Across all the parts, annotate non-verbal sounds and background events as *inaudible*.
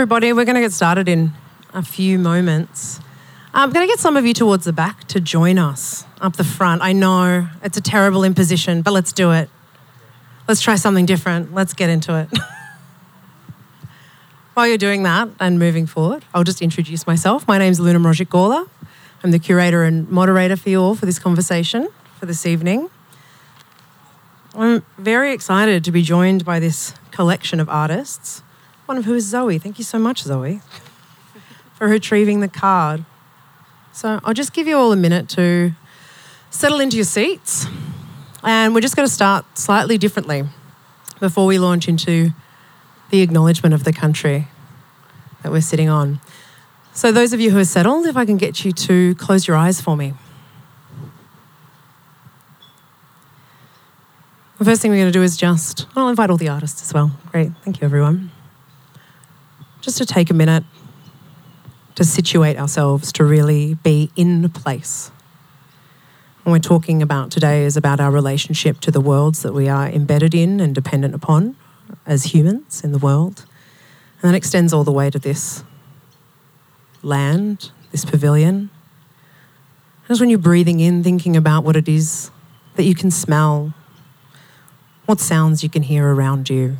Everybody, we're going to get started in a few moments. I'm going to get some of you towards the back to join us up the front. I know it's a terrible imposition, but let's do it. Let's try something different. Let's get into it. *laughs* While you're doing that and moving forward, I'll just introduce myself. My name's Luna Mrozik Gawler. I'm the curator and moderator for you all for this conversation for this evening. I'm very excited to be joined by this collection of artists one of who is Zoe. Thank you so much, Zoe, for retrieving the card. So I'll just give you all a minute to settle into your seats. And we're just going to start slightly differently before we launch into the acknowledgement of the country that we're sitting on. So, those of you who are settled, if I can get you to close your eyes for me. The first thing we're going to do is just, I'll invite all the artists as well. Great. Thank you, everyone just to take a minute to situate ourselves to really be in place. What we're talking about today is about our relationship to the worlds that we are embedded in and dependent upon as humans in the world. And that extends all the way to this land, this pavilion. Just when you're breathing in, thinking about what it is that you can smell, what sounds you can hear around you,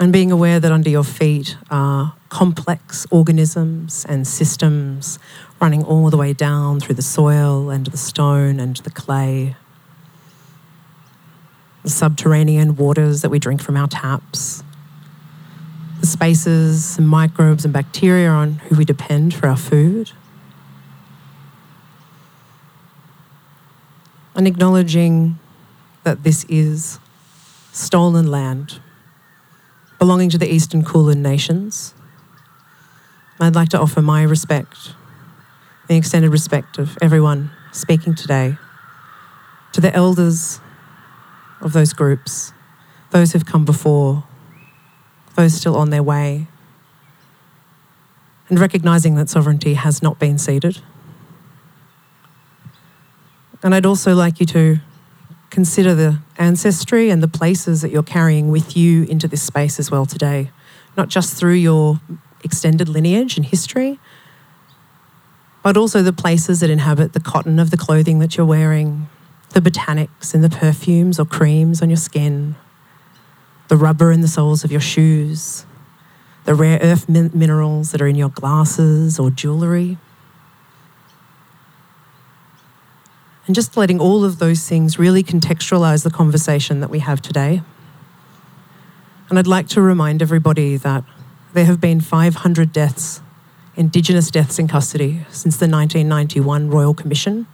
and being aware that under your feet are complex organisms and systems running all the way down through the soil and the stone and the clay. The subterranean waters that we drink from our taps. The spaces, and microbes, and bacteria on who we depend for our food. And acknowledging that this is stolen land belonging to the Eastern Kulin nations. I'd like to offer my respect, the extended respect of everyone speaking today, to the elders of those groups, those who've come before, those still on their way, and recognizing that sovereignty has not been ceded. And I'd also like you to consider the ancestry and the places that you're carrying with you into this space as well today, not just through your extended lineage and history, but also the places that inhabit the cotton of the clothing that you're wearing, the botanics and the perfumes or creams on your skin, the rubber in the soles of your shoes, the rare earth min- minerals that are in your glasses or jewellery. And just letting all of those things really contextualize the conversation that we have today. And I'd like to remind everybody that there have been 500 deaths, Indigenous deaths in custody, since the 1991 Royal Commission.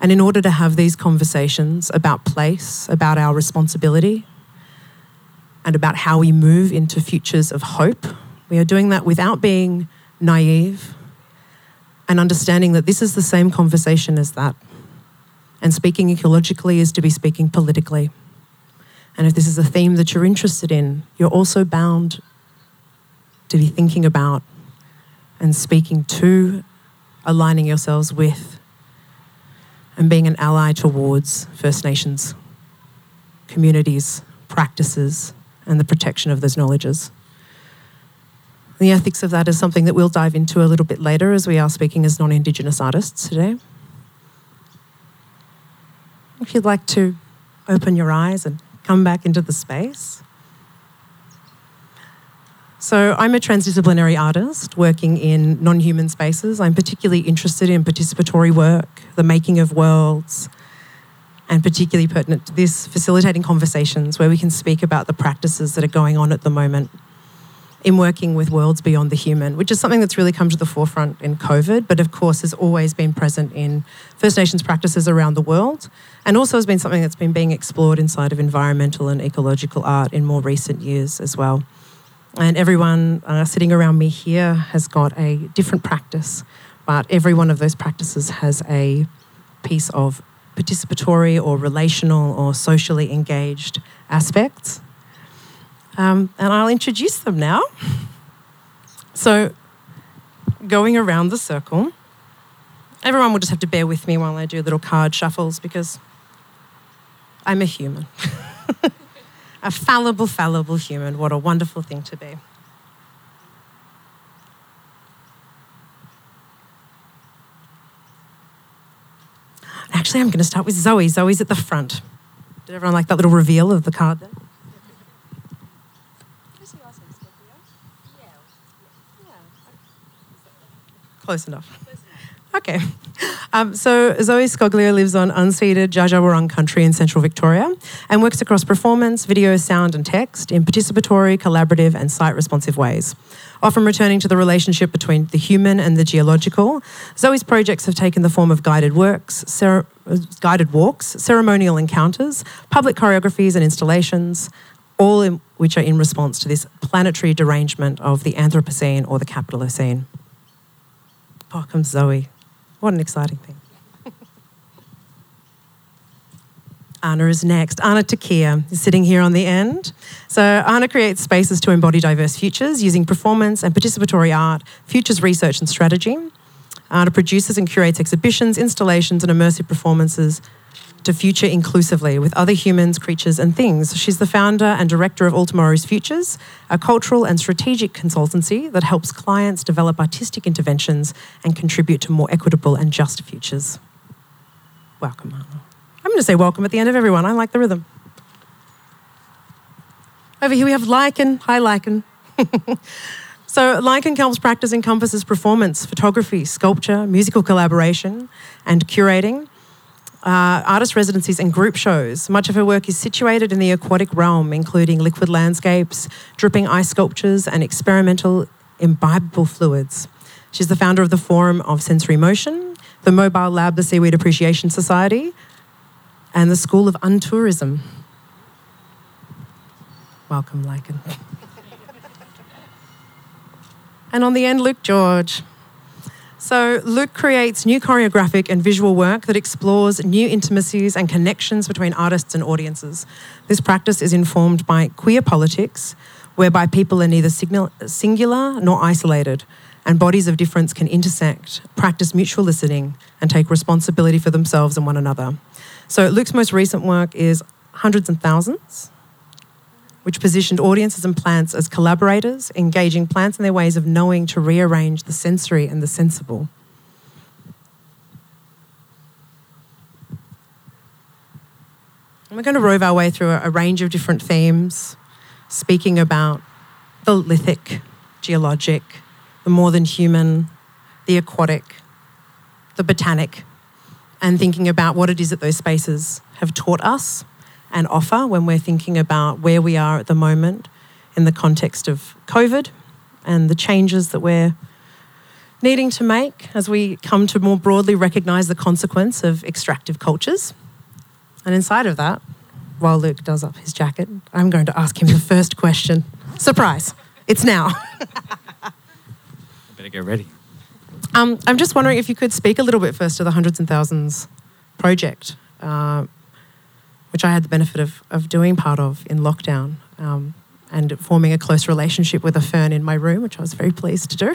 And in order to have these conversations about place, about our responsibility, and about how we move into futures of hope, we are doing that without being naive and understanding that this is the same conversation as that. And speaking ecologically is to be speaking politically. And if this is a theme that you're interested in, you're also bound to be thinking about and speaking to, aligning yourselves with, and being an ally towards First Nations communities, practices, and the protection of those knowledges. The ethics of that is something that we'll dive into a little bit later as we are speaking as non Indigenous artists today. If you'd like to open your eyes and come back into the space. So, I'm a transdisciplinary artist working in non human spaces. I'm particularly interested in participatory work, the making of worlds, and particularly pertinent to this, facilitating conversations where we can speak about the practices that are going on at the moment in working with worlds beyond the human, which is something that's really come to the forefront in COVID, but of course has always been present in First Nations practices around the world, and also has been something that's been being explored inside of environmental and ecological art in more recent years as well. And everyone uh, sitting around me here has got a different practice, but every one of those practices has a piece of participatory or relational or socially engaged aspects. Um, and I'll introduce them now. So, going around the circle, everyone will just have to bear with me while I do little card shuffles because I'm a human. *laughs* a fallible, fallible human. What a wonderful thing to be. Actually, I'm going to start with Zoe. Zoe's at the front. Did everyone like that little reveal of the card there? Close enough. Okay. Um, so Zoe Scoglio lives on unceded Wurrung country in central Victoria and works across performance, video, sound, and text in participatory, collaborative, and site responsive ways. Often returning to the relationship between the human and the geological, Zoe's projects have taken the form of guided works, cer- guided walks, ceremonial encounters, public choreographies, and installations, all in, which are in response to this planetary derangement of the Anthropocene or the Capitalocene. Comes Zoe. What an exciting thing. Anna is next. Anna Tiquia is sitting here on the end. So, Anna creates spaces to embody diverse futures using performance and participatory art, futures research and strategy. Anna produces and curates exhibitions, installations, and immersive performances to future inclusively with other humans, creatures, and things. She's the founder and director of All Tomorrow's Futures, a cultural and strategic consultancy that helps clients develop artistic interventions and contribute to more equitable and just futures. Welcome, Anna. I'm going to say welcome at the end of everyone. I like the rhythm. Over here we have Lichen. Hi, Lichen. *laughs* so, Lichen Kelp's practice encompasses performance, photography, sculpture, musical collaboration, and curating uh, artist residencies and group shows. Much of her work is situated in the aquatic realm, including liquid landscapes, dripping ice sculptures, and experimental imbibable fluids. She's the founder of the Forum of Sensory Motion, the Mobile Lab, the Seaweed Appreciation Society, and the School of Untourism. Welcome, Lichen. *laughs* and on the end, Luke George. So, Luke creates new choreographic and visual work that explores new intimacies and connections between artists and audiences. This practice is informed by queer politics, whereby people are neither singular nor isolated, and bodies of difference can intersect, practice mutual listening, and take responsibility for themselves and one another. So, Luke's most recent work is Hundreds and Thousands, which positioned audiences and plants as collaborators, engaging plants in their ways of knowing to rearrange the sensory and the sensible. And we're going to rove our way through a, range of different themes, speaking about the lithic, geologic, the more than human, the aquatic, the botanic, and thinking about what it is that those spaces have taught us and offer when we're thinking about where we are at the moment in the context of COVID and the changes that we're needing to make as we come to more broadly recognise the consequence of extractive cultures. And inside of that, while Luke does up his jacket, I'm going to ask him the first question. Surprise, it's now. I *laughs* better get ready. Um, I'm just wondering if you could speak a little bit first to the Hundreds and Thousands project. Uh, which I had the benefit of, of doing part of in lockdown um, and forming a close relationship with a fern in my room, which I was very pleased to do.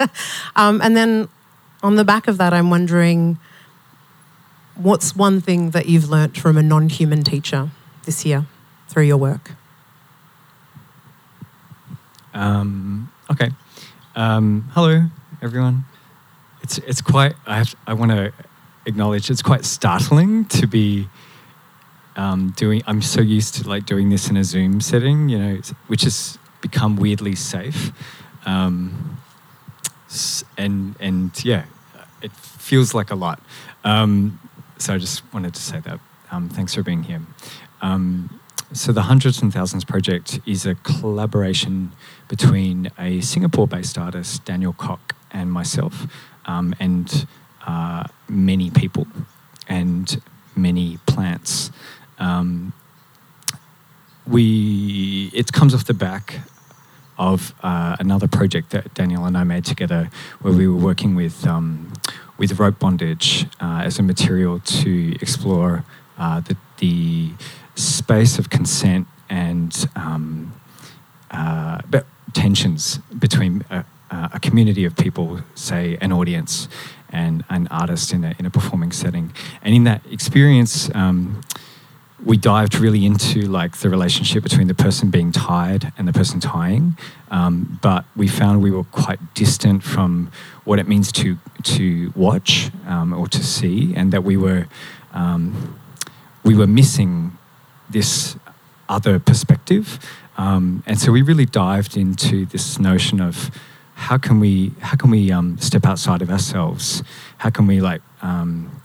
*laughs* um, and then on the back of that, I'm wondering what's one thing that you've learnt from a non human teacher this year through your work? Um, okay. Um, hello, everyone. It's, it's quite, I, have, I want to acknowledge it's quite startling to be um, doing. I'm so used to like doing this in a Zoom setting, you know, which has become weirdly safe. Um, and and yeah, it feels like a lot. Um, so I just wanted to say that. Um, thanks for being here. Um, so the Hundreds and Thousands project is a collaboration between a Singapore-based artist, Daniel Kok, and myself, um, and uh, many people and many plants. Um, we it comes off the back of uh, another project that Daniel and I made together, where we were working with um, with rope bondage uh, as a material to explore uh, the, the space of consent and um, uh, tensions between a, a, community of people, say an audience, and an artist in a, in a performing setting. And in that experience, um, we dived really into like the relationship between the person being tied and the person tying, um, but we found we were quite distant from what it means to to watch um, or to see, and that we were um, we were missing this other perspective. Um, and so we really dived into this notion of how can we how can we um, step outside of ourselves? How can we like um,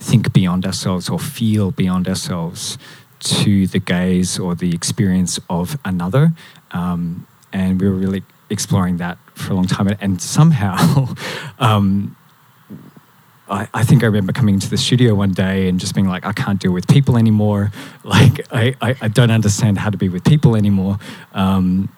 think beyond ourselves or feel beyond ourselves to the gaze or the experience of another? Um, and we were really exploring that for a long time. And somehow, *laughs* um, I, I, think I remember coming into the studio one day and just being like, I can't deal with people anymore. *laughs* Like, I, I, I don't understand how to be with people anymore. Um,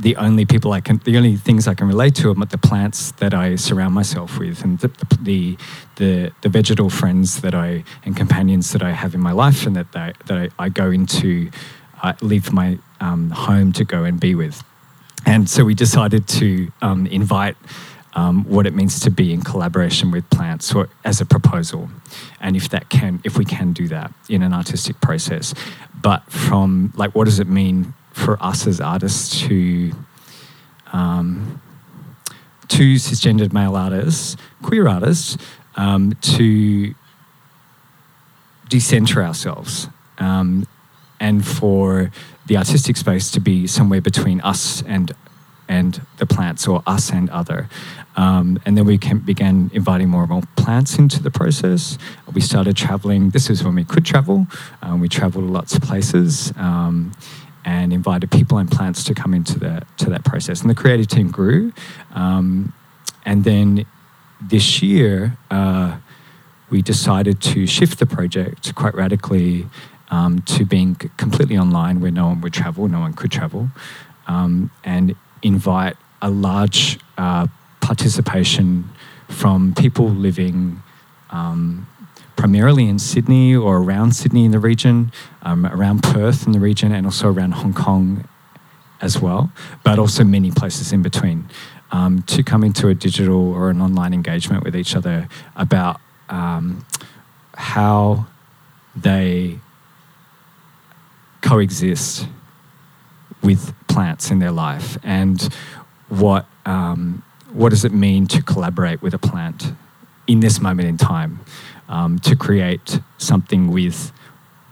the only people I can, the only things I can relate to are the plants that I surround myself with, and the the the, the vegetal friends that I and companions that I have in my life, and that they, that I, I go into, I leave my um, home to go and be with. And so we decided to um, invite um, what it means to be in collaboration with plants or as a proposal, and if that can, if we can do that in an artistic process. But from like, what does it mean for us as artists to um, to cisgendered male artists, queer artists, um, to decenter ourselves um, and for the artistic space to be somewhere between us and and the plants or us and other. Um, and then we can, began inviting more and more plants into the process. We started traveling. This is when we could travel. Um, we traveled lots of places um, and invited people and plants to come into the, to that process. And the creative team grew. Um, and then this year, uh, we decided to shift the project quite radically um, to being completely online where no one would travel, no one could travel, um, and invite a large uh, participation from people living um, primarily in Sydney or around Sydney in the region, um, around Perth in the region, and also around Hong Kong as well, but also many places in between. Um, to come into a digital or an online engagement with each other about um, how they coexist with plants in their life and what um, what does it mean to collaborate with a plant in this moment in time um, to create something with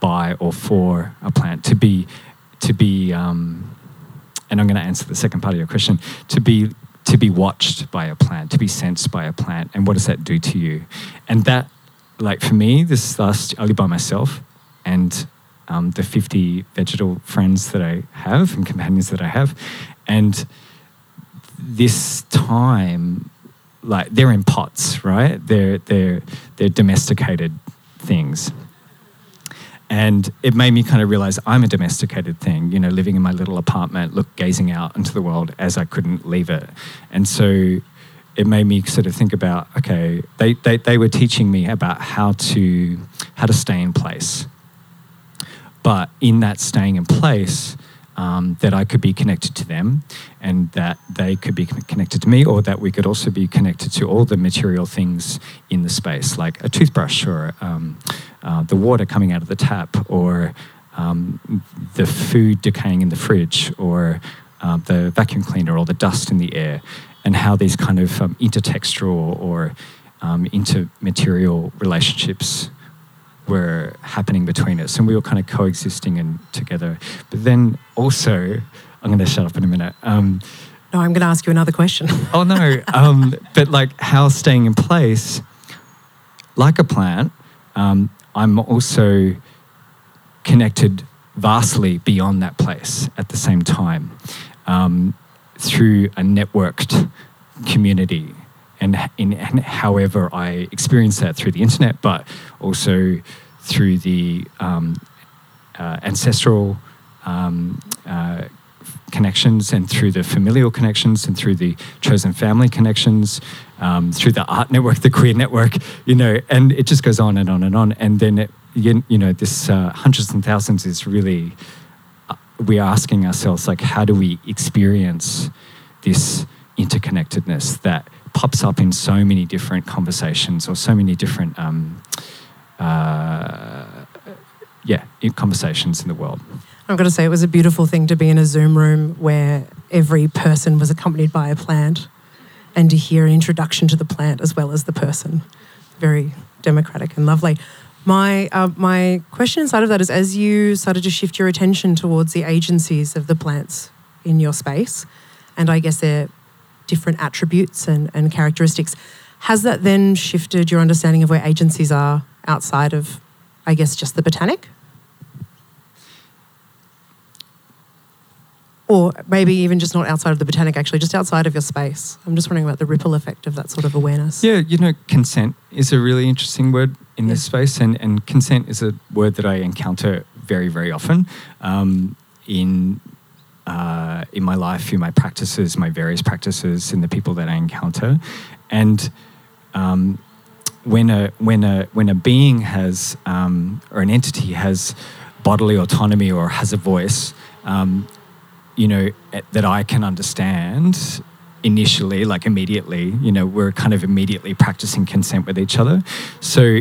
by or for a plant. To be to be um, and I'm going to answer the second part of your question. To be to be watched by a plant, to be sensed by a plant, and what does that do to you? And that, like for me, this last I live by myself, and um, the 50 vegetal friends that I have and companions that I have, and this time, like they're in pots, right? They're they're they're domesticated things, and it made me kind of realize I'm a domesticated thing, you know, living in my little apartment, look, gazing out into the world as I couldn't leave it. And so it made me sort of think about, okay, they, they, they were teaching me about how to, how to stay in place. But in that staying in place, um, that I could be connected to them and that they could be connected to me, or that we could also be connected to all the material things in the space, like a toothbrush or um, uh, the water coming out of the tap, or um, the food decaying in the fridge, or uh, the vacuum cleaner, or the dust in the air, and how these kind of um, intertextual or um, intermaterial relationships were happening between us, and we were kind of coexisting and together. But then also, I'm going to shut up in a minute. Um, no, I'm going to ask you another question. *laughs* oh no! Um, but like how staying in place, like a plant, um, I'm also connected vastly beyond that place at the same time um, through a networked community. And, in, and however I experience that through the internet, but also through the um, uh, ancestral um, uh, connections and through the familial connections and through the chosen family connections, um, through the art network, the queer network, you know, and it just goes on and on and on. And then, it, you, you know, this uh, hundreds and thousands is really, uh, we're asking ourselves, like, how do we experience this interconnectedness that pops up in so many different conversations or so many different, um, uh, yeah, conversations in the world. I've got to say, it was a beautiful thing to be in a Zoom room where every person was accompanied by a plant and to hear an introduction to the plant as well as the person. Very democratic and lovely. My, uh, my question inside of that is as you started to shift your attention towards the agencies of the plants in your space, and I guess their different attributes and, and characteristics, has that then shifted your understanding of where agencies are outside of, I guess, just the botanic? or maybe even just not outside of the botanic, actually, just outside of your space. I'm just wondering about the ripple effect of that sort of awareness. Yeah, you know, consent is a really interesting word in yeah. this space, and, and consent is a word that I encounter very, very often um, in uh, in my life, in my practices, my various practices, and the people that I encounter, and um, when a when a when a being has um, or an entity has bodily autonomy or has a voice, um, you know, that I can understand initially, like immediately, you know, we're kind of immediately practicing consent with each other. So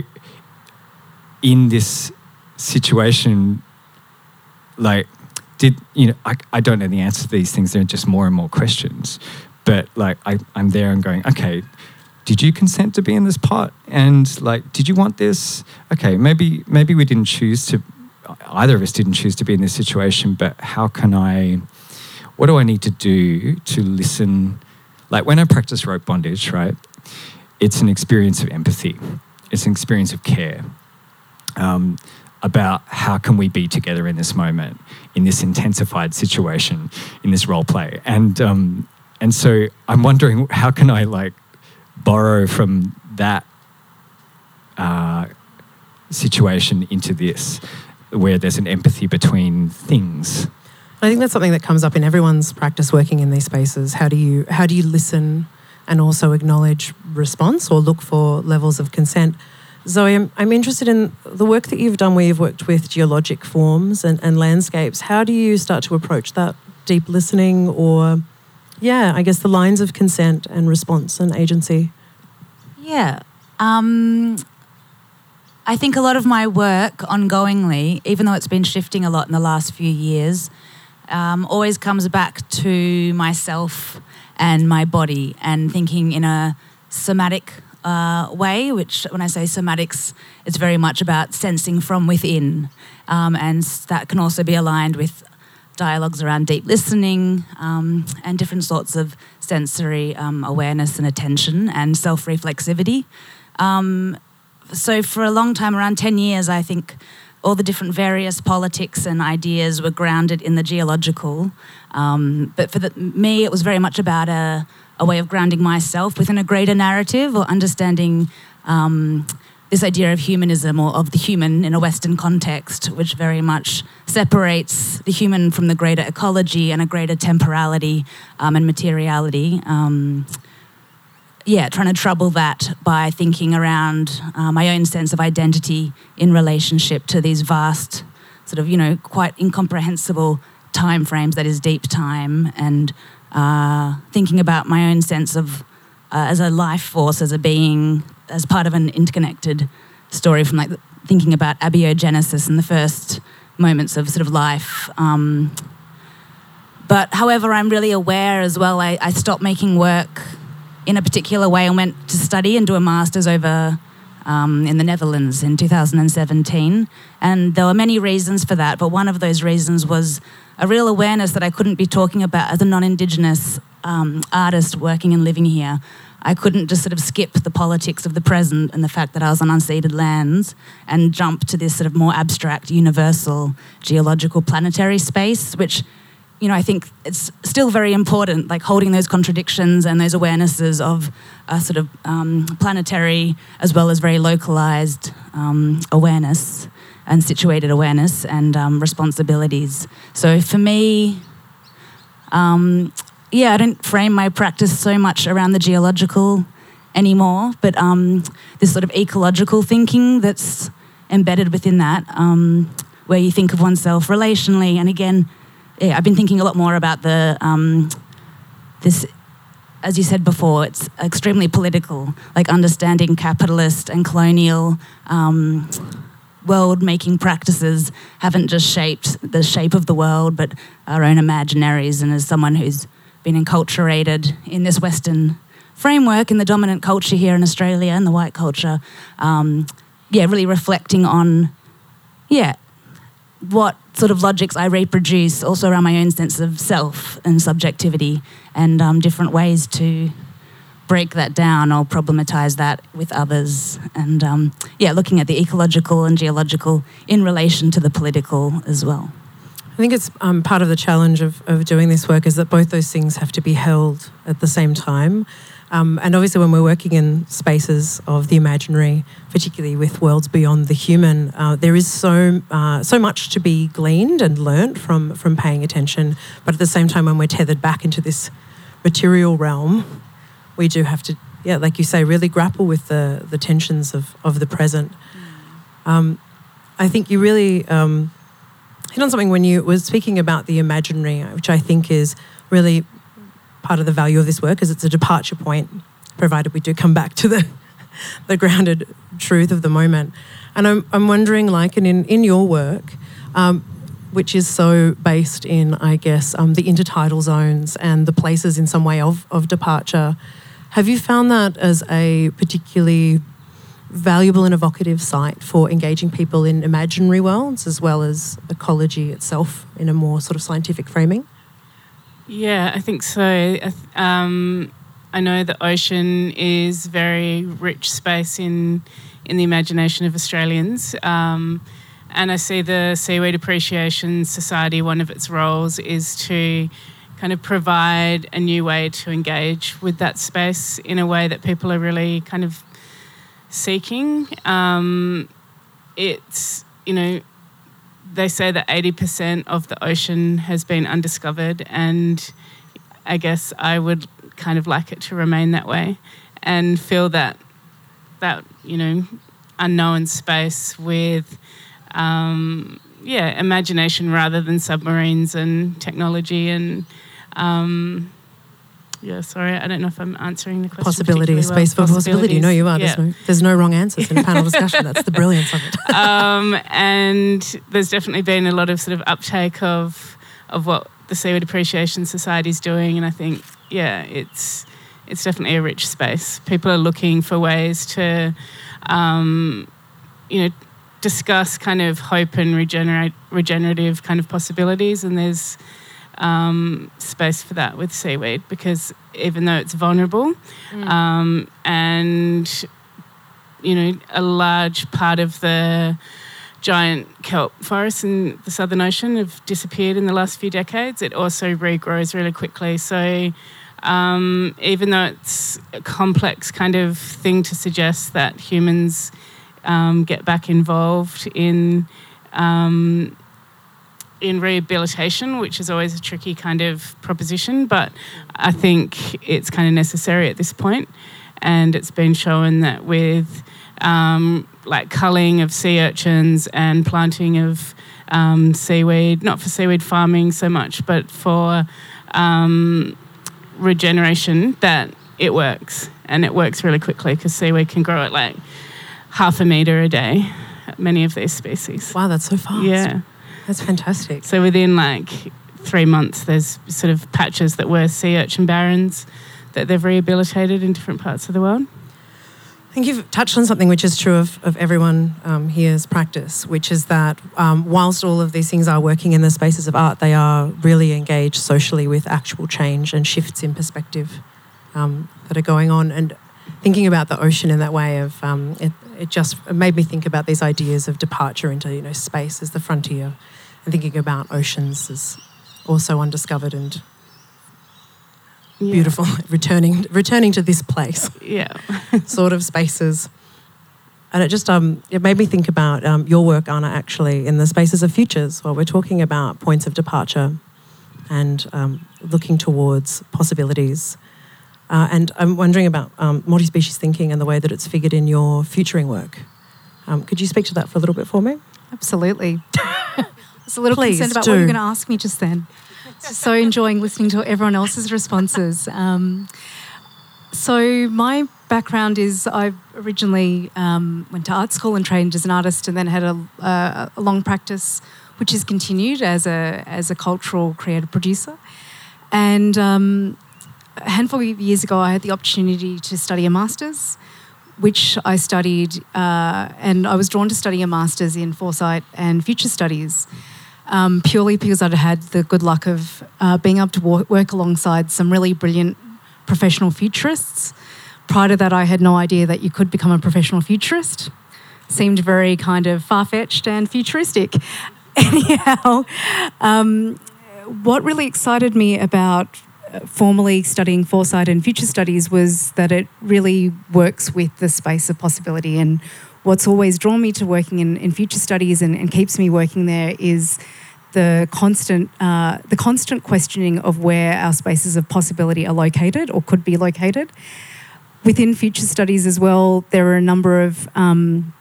in this situation, like, did, you know, I, I don't know the answer to these things. They're just more and more questions. But like, I, I'm there and going, okay, did you consent to be in this pot? And like, did you want this? Okay, maybe, maybe we didn't choose to, either of us didn't choose to be in this situation, but how can I, what do I need to do to listen? Like when I practice rope bondage, right? It's an experience of empathy. It's an experience of care um, about how can we be together in this moment, in this intensified situation, in this role play, and um, and so I'm wondering how can I like borrow from that uh, situation into this, where there's an empathy between things I think that's something that comes up in everyone's practice working in these spaces. How do you how do you listen and also acknowledge response or look for levels of consent? Zoe, I'm, I'm interested in the work that you've done where you've worked with geologic forms and, and landscapes. How do you start to approach that deep listening or, yeah, I guess the lines of consent and response and agency? Yeah. Um, I think a lot of my work ongoingly, even though it's been shifting a lot in the last few years, um, always comes back to myself and my body and thinking in a somatic uh, way, which when I say somatics, it's very much about sensing from within. Um, and that can also be aligned with dialogues around deep listening um, and different sorts of sensory um, awareness and attention and self reflexivity. Um, so, for a long time, around 10 years, I think all the different various politics and ideas were grounded in the geological. Um, but for the, me, it was very much about a, a, way of grounding myself within a greater narrative or understanding um, this idea of humanism or of the human in a Western context, which very much separates the human from the greater ecology and a greater temporality um, and materiality. Um, yeah, trying to trouble that by thinking around uh, my own sense of identity in relationship to these vast, sort of, you know, quite incomprehensible time frames that is deep time, and uh, thinking about my own sense of uh, as a life force, as a being, as part of an interconnected story from like thinking about abiogenesis and the first moments of sort of life. Um, but however, I'm really aware as well, I, I stopped making work in a particular way and went to study and do a master's over um, in the Netherlands in 2017. And there were many reasons for that, but one of those reasons was a real awareness that I couldn't be talking about as a non Indigenous um, artist working and living here. I couldn't just sort of skip the politics of the present and the fact that I was on unceded lands and jump to this sort of more abstract, universal geological planetary space, which you know, I think it's still very important, like holding those contradictions and those awarenesses of a sort of um, planetary as well as very localized um, awareness and situated awareness and um, responsibilities. So for me, um, yeah, I don't frame my practice so much around the geological anymore, but um, this sort of ecological thinking that's embedded within that, um, where you think of oneself relationally. And again, yeah, I've been thinking a lot more about the um, this. As you said before, it's extremely political, like understanding capitalist and colonial um, world making practices haven't just shaped the shape of the world, but our own imaginaries. And as someone who's been enculturated in this Western framework, in the dominant culture here in Australia and the white culture, um, yeah, really reflecting on, yeah, what sort of logics I reproduce also around my own sense of self and subjectivity and um, different ways to break that down or problematize that with others. And um, yeah, looking at the ecological and geological in relation to the political as well. I think it's um, part of the challenge of, of doing this work is that both those things have to be held at the same time. Um, and obviously, when we're working in spaces of the imaginary, particularly with worlds beyond the human, uh, there is so uh, so much to be gleaned and learnt from from paying attention. But at the same time, when we're tethered back into this material realm, we do have to, yeah, like you say, really grapple with the the tensions of of the present. Um, I think you really um, hit on something when you were speaking about the imaginary, which I think is really part of the value of this work is it's a departure point, provided we do come back to the *laughs* the grounded truth of the moment. And I'm, I'm wondering, like, and in, in your work, um, which is so based in, I guess, um, the intertidal zones and the places in some way of, of departure, have you found that as a particularly valuable and evocative site for engaging people in imaginary worlds as well as ecology itself in a more sort of scientific framing? Yeah, I think so. Um, I know the ocean is very rich space in in the imagination of Australians. Um, and I see the Seaweed Appreciation Society, one of its roles is to kind of provide a new way to engage with that space in a way that people are really kind of seeking. Um, it's, you know, they say that 80% of the ocean has been undiscovered, and I guess I would kind of like it to remain that way and fill that that you know unknown space with um, yeah imagination rather than submarines and technology and um, yeah, sorry, I don't know if I'm answering the question. Possibility, well. space for possibility. No, you are. Yeah. There's, no, there's no wrong answers in a panel *laughs* discussion. That's the brilliance of it. *laughs* um, and there's definitely been a lot of sort of uptake of of what the Seaweed Appreciation Society is doing, and I think yeah, it's it's definitely a rich space. People are looking for ways to, um, you know, discuss kind of hope and regenerate regenerative kind of possibilities, and there's um, space for that with seaweed because even though it's vulnerable mm. um, and you know a large part of the giant kelp forests in the southern ocean have disappeared in the last few decades it also regrows really quickly so um, even though it's a complex kind of thing to suggest that humans um, get back involved in um, in rehabilitation, which is always a tricky kind of proposition, but I think it's kind of necessary at this point. And it's been shown that with um, like culling of sea urchins and planting of um, seaweed, not for seaweed farming so much, but for um, regeneration, that it works. And it works really quickly because seaweed can grow at like half a metre a day, many of these species. Wow, that's so fast. Yeah. That's fantastic. So within like three months, there's sort of patches that were sea urchin barrens that they've rehabilitated in different parts of the world. I think you've touched on something which is true of, of everyone um, here's practice, which is that um, whilst all of these things are working in the spaces of art, they are really engaged socially with actual change and shifts in perspective. Um, that are going on, and thinking about the ocean in that way of um, it, it just made me think about these ideas of departure into you know space as the frontier, and thinking about oceans as also undiscovered and Yeah. beautiful, *laughs* returning returning to this place Yeah. *laughs* sort of spaces. And it just um, it made me think about um, your work, Anna, actually, in the spaces of futures. While we're talking about points of departure and um, looking towards possibilities. Uh, and I'm wondering about um, multi-species thinking and the way that it's figured in your futuring work. Um, could you speak to that for a little bit for me? Absolutely. *laughs* Was a little Please concerned about what you do. were going to ask me just then. So enjoying listening to everyone else's responses. Um, so my background is I originally um, went to art school and trained as an artist, and then had a, a, a long practice, which has continued as a as a cultural creative producer. And um, a handful of years ago, I had the opportunity to study a master's, which I studied, uh, and I was drawn to study a master's in foresight and future studies, um, purely because I'd had the good luck of uh, being able to wo- work alongside some really brilliant professional futurists. Prior to that, I had no idea that you could become a professional futurist. Seemed very kind of far fetched and futuristic. *laughs* Anyhow, um, what really excited me about uh, formally studying foresight and future studies was that it really works with the space of possibility. And what's always drawn me to working in, in future studies and, and keeps me working there is the constant uh, the constant questioning of where our spaces of possibility are located or could be located. Within future studies as well, there are a number of um,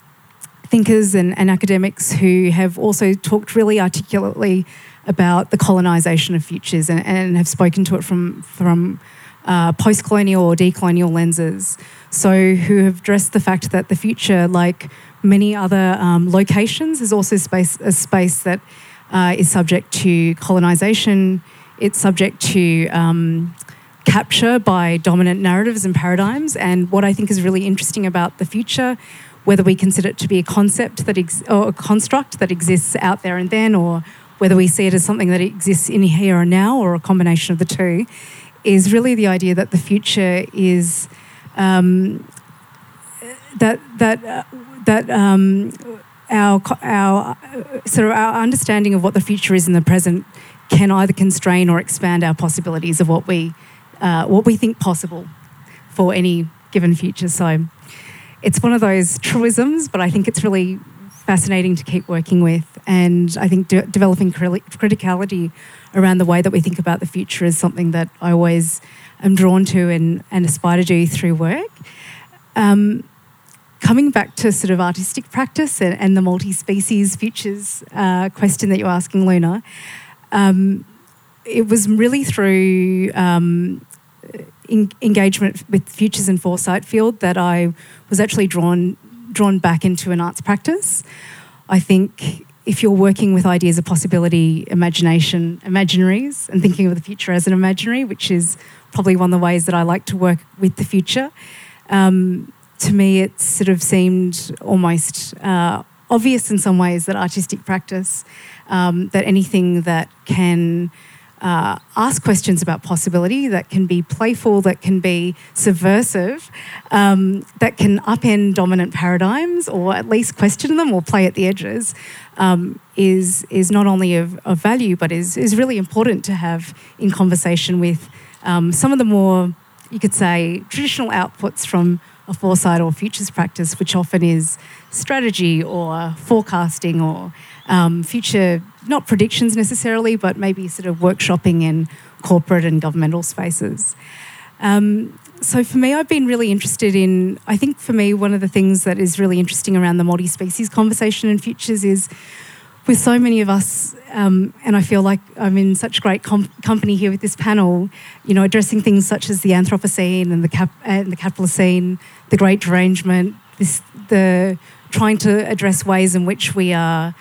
thinkers and, and academics who have also talked really articulately about the colonisation of futures and, and have spoken to it from from uh, post-colonial or decolonial lenses. So, who have addressed the fact that the future, like many other um, locations, is also space a space that uh, is subject to colonisation. It's subject to um, capture by dominant narratives and paradigms. And what I think is really interesting about the future, whether we consider it to be a concept that ex- or a construct that exists out there and then, or whether we see it as something that exists in here and now, or a combination of the two, is really the idea that the future is um, that that uh, that um, our our uh, sort of our understanding of what the future is in the present can either constrain or expand our possibilities of what we uh, what we think possible for any given future. So it's one of those truisms, but I think it's really fascinating to keep working with. And I think de- developing criti- criticality around the way that we think about the future is something that I always am drawn to and, and aspire to do through work. Um, coming back to sort of artistic practice and, and the multi-species futures uh, question that you're asking, Luna, um, it was really through um, in, engagement with futures and foresight field that I was actually drawn drawn back into an arts practice. I think if you're working with ideas of possibility, imagination, imaginaries, and thinking of the future as an imaginary, which is probably one of the ways that I like to work with the future, um, to me it sort of seemed almost uh, obvious in some ways that artistic practice, um, that anything that can uh, ask questions about possibility, that can be playful, that can be subversive, um, that can upend dominant paradigms or at least question them or play at the edges, um, is is not only of, of value but is is really important to have in conversation with um, some of the more you could say traditional outputs from a foresight or futures practice, which often is strategy or forecasting or um, future, not predictions necessarily, but maybe sort of workshopping in corporate and governmental spaces. Um, so for me, I've been really interested in, I think for me, one of the things that is really interesting around the multi species conversation and futures is with so many of us, um, and I feel like I'm in such great com- company here with this panel, you know, addressing things such as the Anthropocene and the, cap- and the Capitalocene, the Great Derangement, this, the trying to address ways in which we are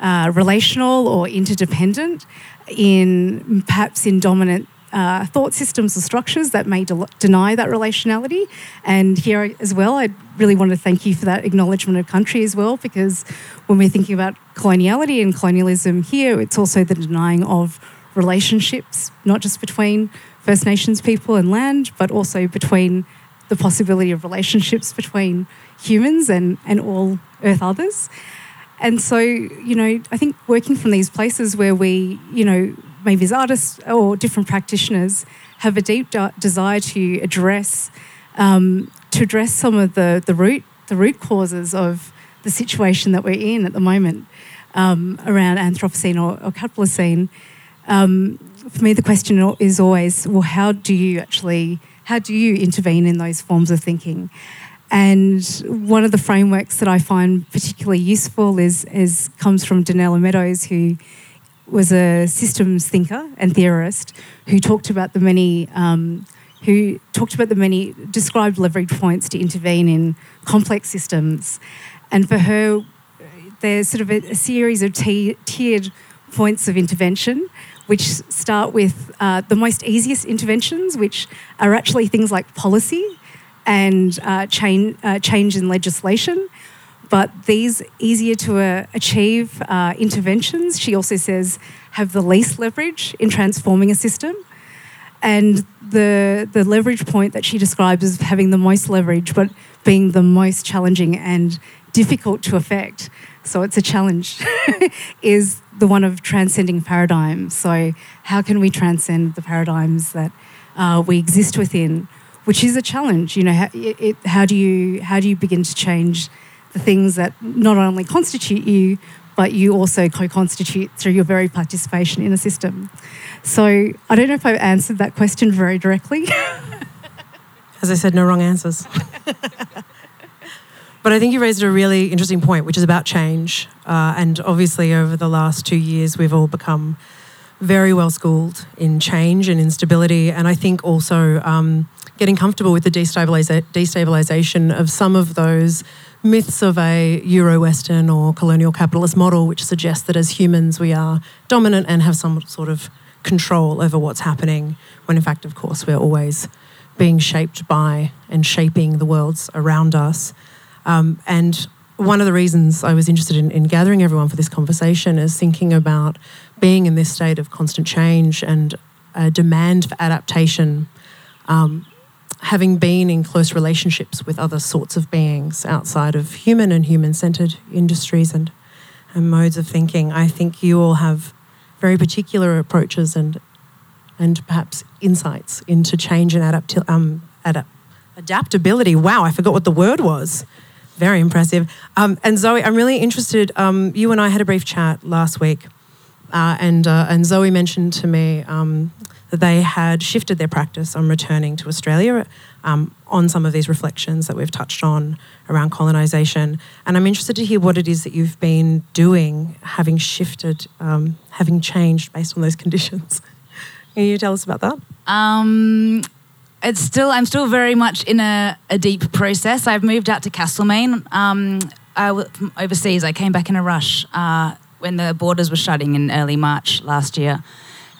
uh, relational or interdependent in perhaps in dominant uh, thought systems or structures that may de- deny that relationality. And here as well, I really want to thank you for that acknowledgement of country as well, because when we're thinking about coloniality and colonialism here, it's also the denying of relationships, not just between First Nations people and land, but also between the possibility of relationships between humans and, and all Earth others. And so, you know, I think working from these places where we, you know, maybe as artists or different practitioners have a deep de- desire to address um, to address some of the, the root the root causes of the situation that we're in at the moment um, around Anthropocene or, or. Um, for me, the question is always, well, how do you actually how do you intervene in those forms of thinking? And one of the frameworks that I find particularly useful is, is comes from Donella Meadows, who was a systems thinker and theorist who talked about the many um, who talked about the many described leverage points to intervene in complex systems. And for her, there's sort of a, a series of t- tiered points of intervention which start with uh, the most easiest interventions, which are actually things like policy and uh, change, uh, change in legislation. But these easier to uh, achieve uh, interventions, she also says, have the least leverage in transforming a system. And the, the leverage point that she describes as having the most leverage, but being the most challenging and difficult to affect. So it's a challenge, *laughs* is the one of transcending paradigms. So, how can we transcend the paradigms that uh, we exist within? Which is a challenge. You know, how, it, how do you how do you begin to change the things that not only constitute you, but you also co-constitute through your very participation in a system. So I don't know if I've answered that question very directly. *laughs* As I said, no wrong answers. *laughs* but I think you raised a really interesting point, which is about change. Uh, and obviously, over the last two years, we've all become very well schooled in change and instability. And I think also um, getting comfortable with the destabiliza- destabilization of some of those myths of a Euro Western or colonial capitalist model, which suggests that as humans we are dominant and have some sort of control over what's happening, when in fact, of course, we're always being shaped by and shaping the worlds around us. Um, and one of the reasons I was interested in, in, gathering everyone for this conversation is thinking about being in this state of constant change and a demand for adaptation um, having been in close relationships with other sorts of beings outside of human and human centered industries and, and modes of thinking, I think you all have very particular approaches and, and perhaps insights into change and um, adap- adaptability. Wow, I forgot what the word was. Very impressive. Um, and Zoe, I'm really interested. Um, you and I had a brief chat last week, uh, and uh, and Zoe mentioned to me um, that they had shifted their practice on returning to Australia um, on some of these reflections that we've touched on around colonisation. And I'm interested to hear what it is that you've been doing, having shifted, um, having changed based on those *laughs* conditions. Can you tell us about that? It's still, I'm still very much in a, a deep process. I've moved out to Castlemaine. Um, I, overseas, I came back in a rush uh, when the borders were shutting in early March last year.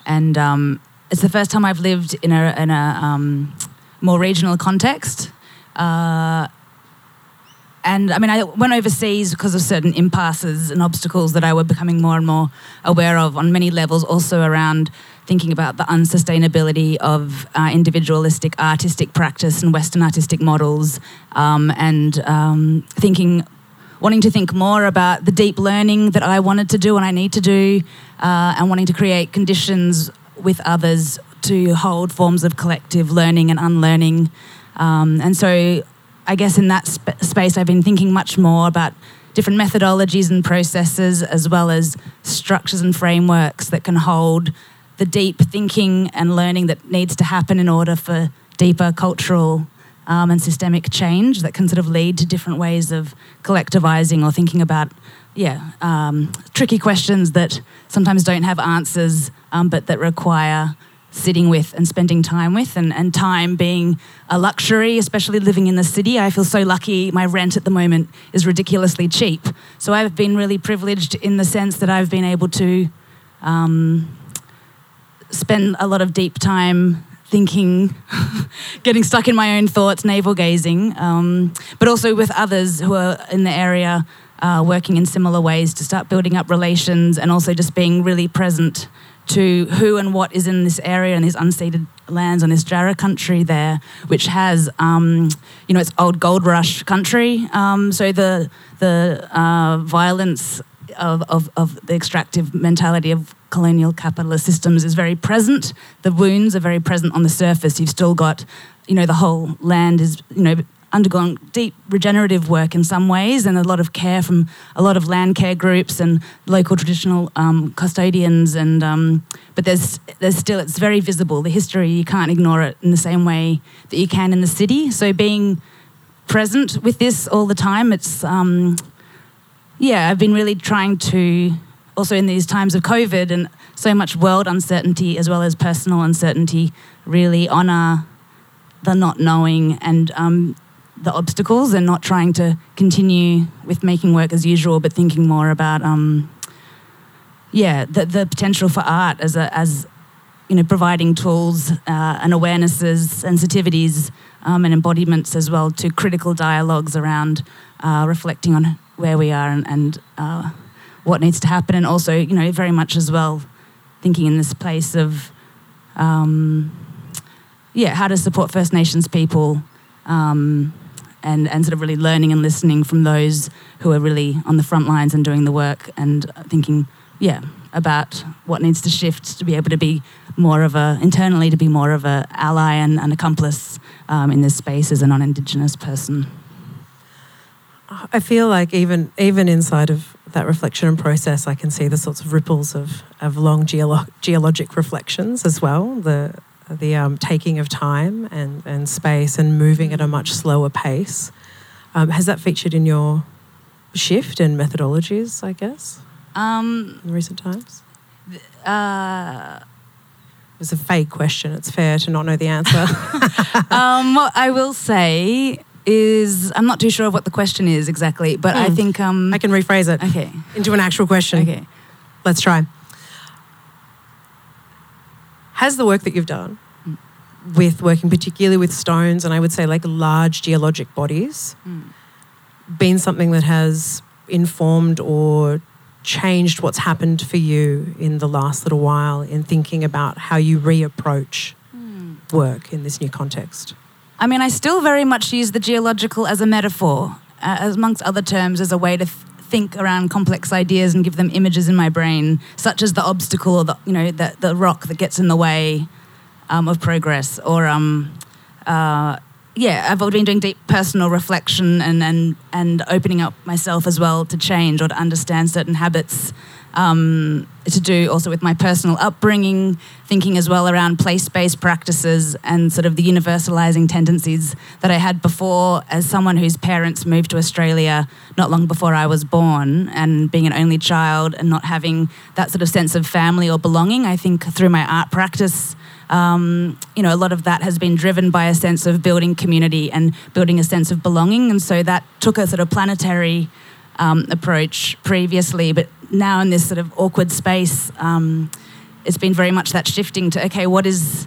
And um, it's the first time I've lived in a, in a um, more regional context. Uh, and I mean, I went overseas because of certain impasses and obstacles that I were becoming more and more aware of on many levels, also around thinking about the unsustainability of uh, individualistic artistic practice and Western artistic models, um, and um, thinking, wanting to think more about the deep learning that I wanted to do and I need to do, uh, and wanting to create conditions with others to hold forms of collective learning and unlearning. Um, and so, I guess in that sp- space, I've been thinking much more about different methodologies and processes, as well as structures and frameworks that can hold the deep thinking and learning that needs to happen in order for deeper cultural um, and systemic change that can sort of lead to different ways of collectivizing or thinking about yeah, um, tricky questions that sometimes don't have answers, um, but that require sitting with and spending time with, and, and time being a luxury, especially living in the city. I feel so lucky. My rent at the moment is ridiculously cheap. So I've been really privileged in the sense that I've been able to um, spend a lot of deep time thinking, *laughs* getting stuck in my own thoughts, navel gazing, um, but also with others who are in the area uh, working in similar ways to start building up relations and also just being really present to who and what is in this area and these unceded lands on this Djaara country there, which has, um, you know, it's old gold rush country. Um, so the the uh, violence of, of, of the extractive mentality of colonial capitalist systems is very present. The wounds are very present on the surface. You've still got, you know, the whole land is, you know, undergone deep regenerative work in some ways and a lot of care from a lot of land care groups and local traditional um, custodians and um, but there's there's still it's very visible the history you can't ignore it in the same way that you can in the city so being present with this all the time it's um, yeah I've been really trying to also in these times of COVID and so much world uncertainty as well as personal uncertainty really honor the not knowing and um, the obstacles and not trying to continue with making work as usual, but thinking more about, um, yeah, the, the potential for art as a, as you know, providing tools uh, and awarenesses, sensitivities, um, and embodiments as well to critical dialogues around uh, reflecting on where we are and, and uh, what needs to happen, and also, you know, very much as well thinking in this place of, um, yeah, how to support First Nations people. Um, and, and sort of really learning and listening from those who are really on the front lines and doing the work and thinking, yeah, about what needs to shift to be able to be more of a, internally, to be more of a ally and an accomplice um, in this space as a non-Indigenous person. I feel like even even inside of that reflection and process, I can see the sorts of ripples of, of long geolo- geologic reflections as well. The the um, taking of time and, and space and moving at a much slower pace. Um, has that featured in your shift and methodologies, I guess, um, in recent times? Uh, it's a vague question. It's fair to not know the answer. *laughs* um, I will say is, I'm not too sure of what the question is exactly, but I Hmm. think. Um, I can rephrase it okay. into an actual question. Okay. Let's try. Has the work that you've done with working particularly with stones and I would say like large geologic bodies Mm. been something that has informed or changed what's happened for you in the last little while in thinking about how you reapproach work in this new context? I mean, I still very much use the geological as a metaphor, uh, as amongst other terms, as a way to th- think around complex ideas and give them images in my brain, such as the obstacle or the you know the the rock that gets in the way um, of progress, or um, uh, yeah, I've been doing deep personal reflection and and and opening up myself as well to change or to understand certain habits. Um, to do also with my personal upbringing, thinking as well around place based practices and sort of the universalizing tendencies that I had before as someone whose parents moved to Australia not long before I was born and being an only child and not having that sort of sense of family or belonging. I think through my art practice, um, you know, a lot of that has been driven by a sense of building community and building a sense of belonging. And so that took a sort of planetary um, approach previously, but now in this sort of awkward space, um, it's been very much that shifting to okay, what is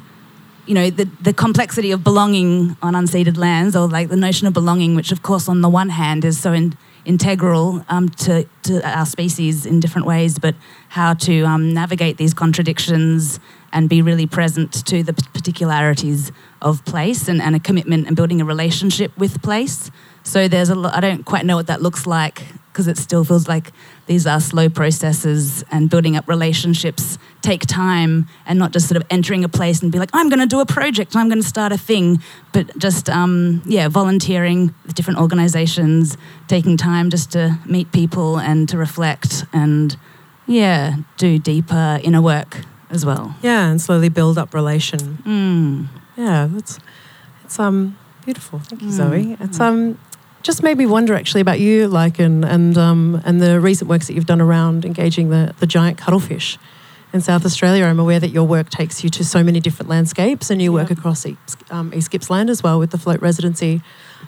you know the the complexity of belonging on unceded lands, or like the notion of belonging, which of course on the one hand is so in, integral um, to to our species in different ways, but how to um, navigate these contradictions and be really present to the particularities of place and, and a commitment and building a relationship with place. So there's a I don't quite know what that looks like because it still feels like these are slow processes and building up relationships take time and not just sort of entering a place and be like, I'm going to do a project, I'm going to start a thing, but just, um, yeah, volunteering with different organizations, taking time just to meet people and to reflect and, yeah, do deeper inner work as well. Yeah, and slowly build up relation. Mm. Yeah, that's it's um beautiful. Thank you, Mm. Zoe. It's um just made me wonder actually about you, like and and um and the recent works that you've done around engaging the the giant cuttlefish in South Australia. I'm aware that your work takes you to so many different landscapes, and you work across East, um, East Gippsland as well with the float residency.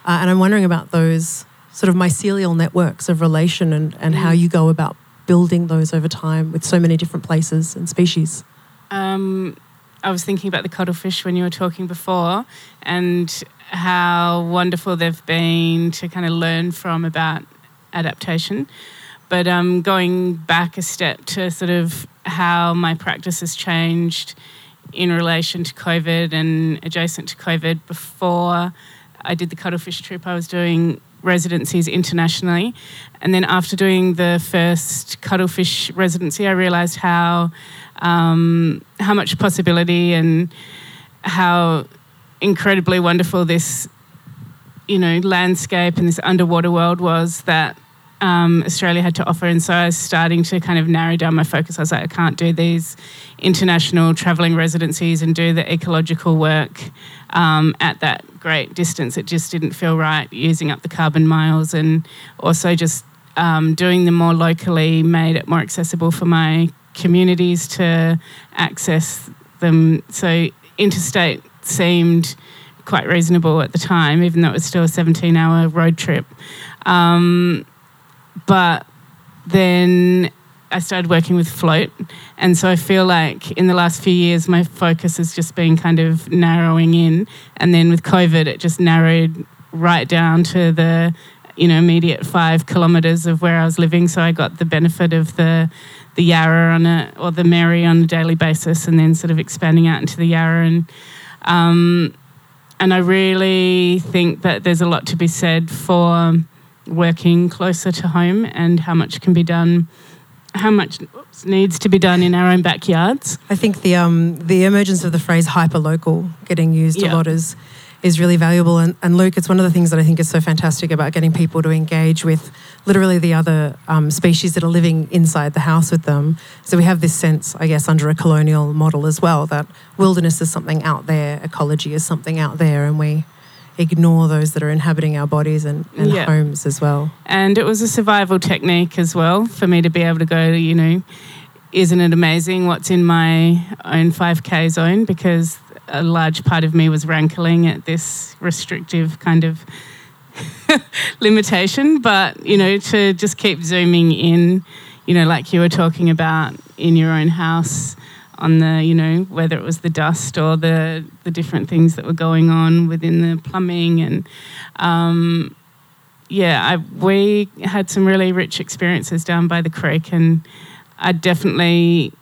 Uh, and I'm wondering about those sort of mycelial networks of relation and and how Mm. you go about building those over time with so many different places and species. Um, I was thinking about the cuttlefish when you were talking before and how wonderful they've been to kind of learn from about adaptation. But um, going back a step to sort of how my practice has changed in relation to COVID and adjacent to COVID. Before I did the cuttlefish trip, I was doing residencies internationally. And then after doing the first cuttlefish residency, I realized how, um, how much possibility and how incredibly wonderful this you know landscape and this underwater world was that um, Australia had to offer. And so I was starting to kind of narrow down my focus. I was like, I can't do these international traveling residencies and do the ecological work um, at that great distance. It just didn't feel right using up the carbon miles and also just um, doing them more locally made it more accessible for my communities to access them. So interstate seemed quite reasonable at the time, even though it was still a 17 hour road trip. Um, but then I started working with Float. And so I feel like in the last few years, my focus has just been kind of narrowing in. And then with COVID, it just narrowed right down to the you know immediate five kilometers of where I was living. So I got the benefit of the the Yarra on a or the Merri on a daily basis, and then sort of expanding out into the Yarra and. Um, and I really think that there's a lot to be said for working closer to home and how much can be done, how much oops, needs to be done in our own backyards. I think the um, the emergence of the phrase hyper-local getting used Yeah. a lot is is really valuable. And, and Luke, it's one of the things that I think is so fantastic about getting people to engage with literally the other um, species that are living inside the house with them. So we have this sense, I guess, under a colonial model as well, that wilderness is something out there, ecology is something out there, and we ignore those that are inhabiting our bodies and, and Yeah. homes as well. And it was a survival technique as well for me to be able to go, you know, isn't it amazing what's in my own 5K zone? Because a large part of me was rankling at this restrictive kind of *laughs* limitation. But, you know, to just keep zooming in, you know, like you were talking about in your own house on the, you know, whether it was the dust or the, the different things that were going on within the plumbing and, um, yeah, I, we had some really rich experiences down by the creek, and I definitely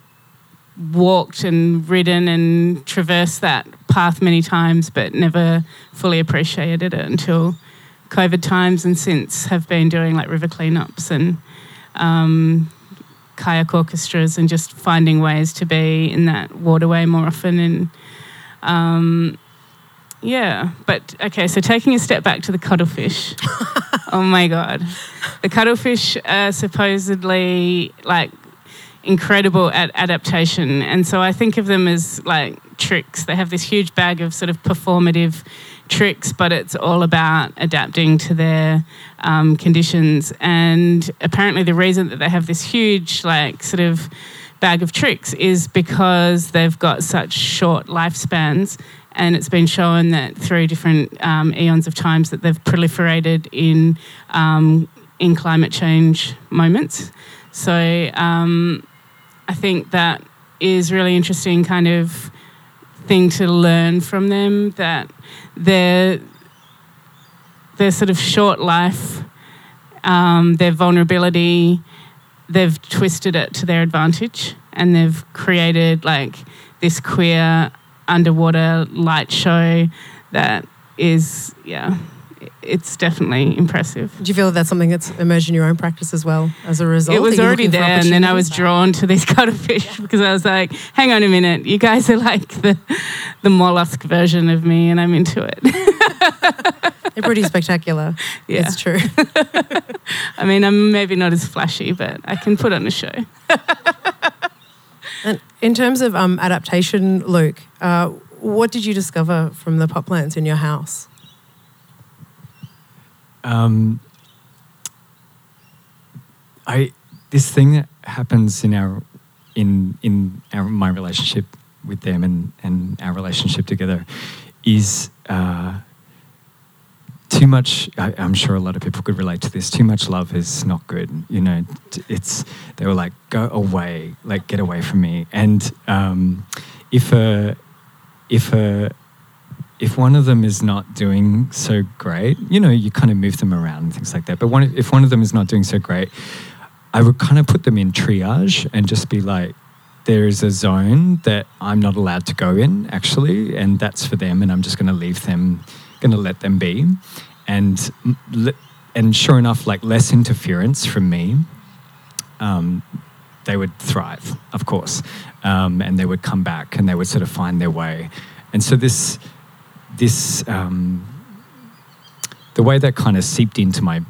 walked and ridden and traversed that path many times, but never fully appreciated it until COVID times, and since have been doing like river cleanups and um, kayak orchestras, and just finding ways to be in that waterway more often and. Um, yeah, but okay, so taking a step back to the cuttlefish. *laughs* oh my god. The cuttlefish are supposedly like incredible at adaptation. And so I think of them as like tricks. They have this huge bag of sort of performative tricks, but it's all about adapting to their um, conditions. And apparently, the reason that they have this huge, like, sort of bag of tricks is because they've got such short lifespans. And it's been shown that through different um, eons of times that they've proliferated in um, in climate change moments. So um, I think that is really interesting kind of thing to learn from them that their their sort of short life, um, their vulnerability, they've twisted it to their advantage and they've created like this queer underwater light show that is yeah it's definitely impressive Do you feel that that's something that's emerged in your own practice as well as a result? it was already there, and then I was drawn to these *laughs* cuttlefish because I was like, "Hang on a minute, you guys are like the the mollusk version of me, and I'm into it." *laughs* They're pretty spectacular. *laughs* yeah, It's true. I mean, I'm maybe not as flashy, but I can put on a show. And in terms of um, adaptation, Luke, uh, what did you discover from the pot plants in your house? Um, I this thing that happens in our in in our my relationship with them and and our relationship together is uh, too much. I, I'm sure a lot of people could relate to this. Too much love is not good. You know, it's they were like, go away, like get away from me. And um, if a if a if one of them is not doing so great, you know, you kind of move them around and things like that. But one, if one of them is not doing so great, I would kind of put them in triage and just be like, there is a zone that I'm not allowed to go in, actually, and that's for them, and I'm just going to leave them, going to let them be. And, and sure enough, like less interference from me, um, they would thrive, of course, um, and they would come back and they would sort of find their way. And so this, this, um, the way that kind of seeped into my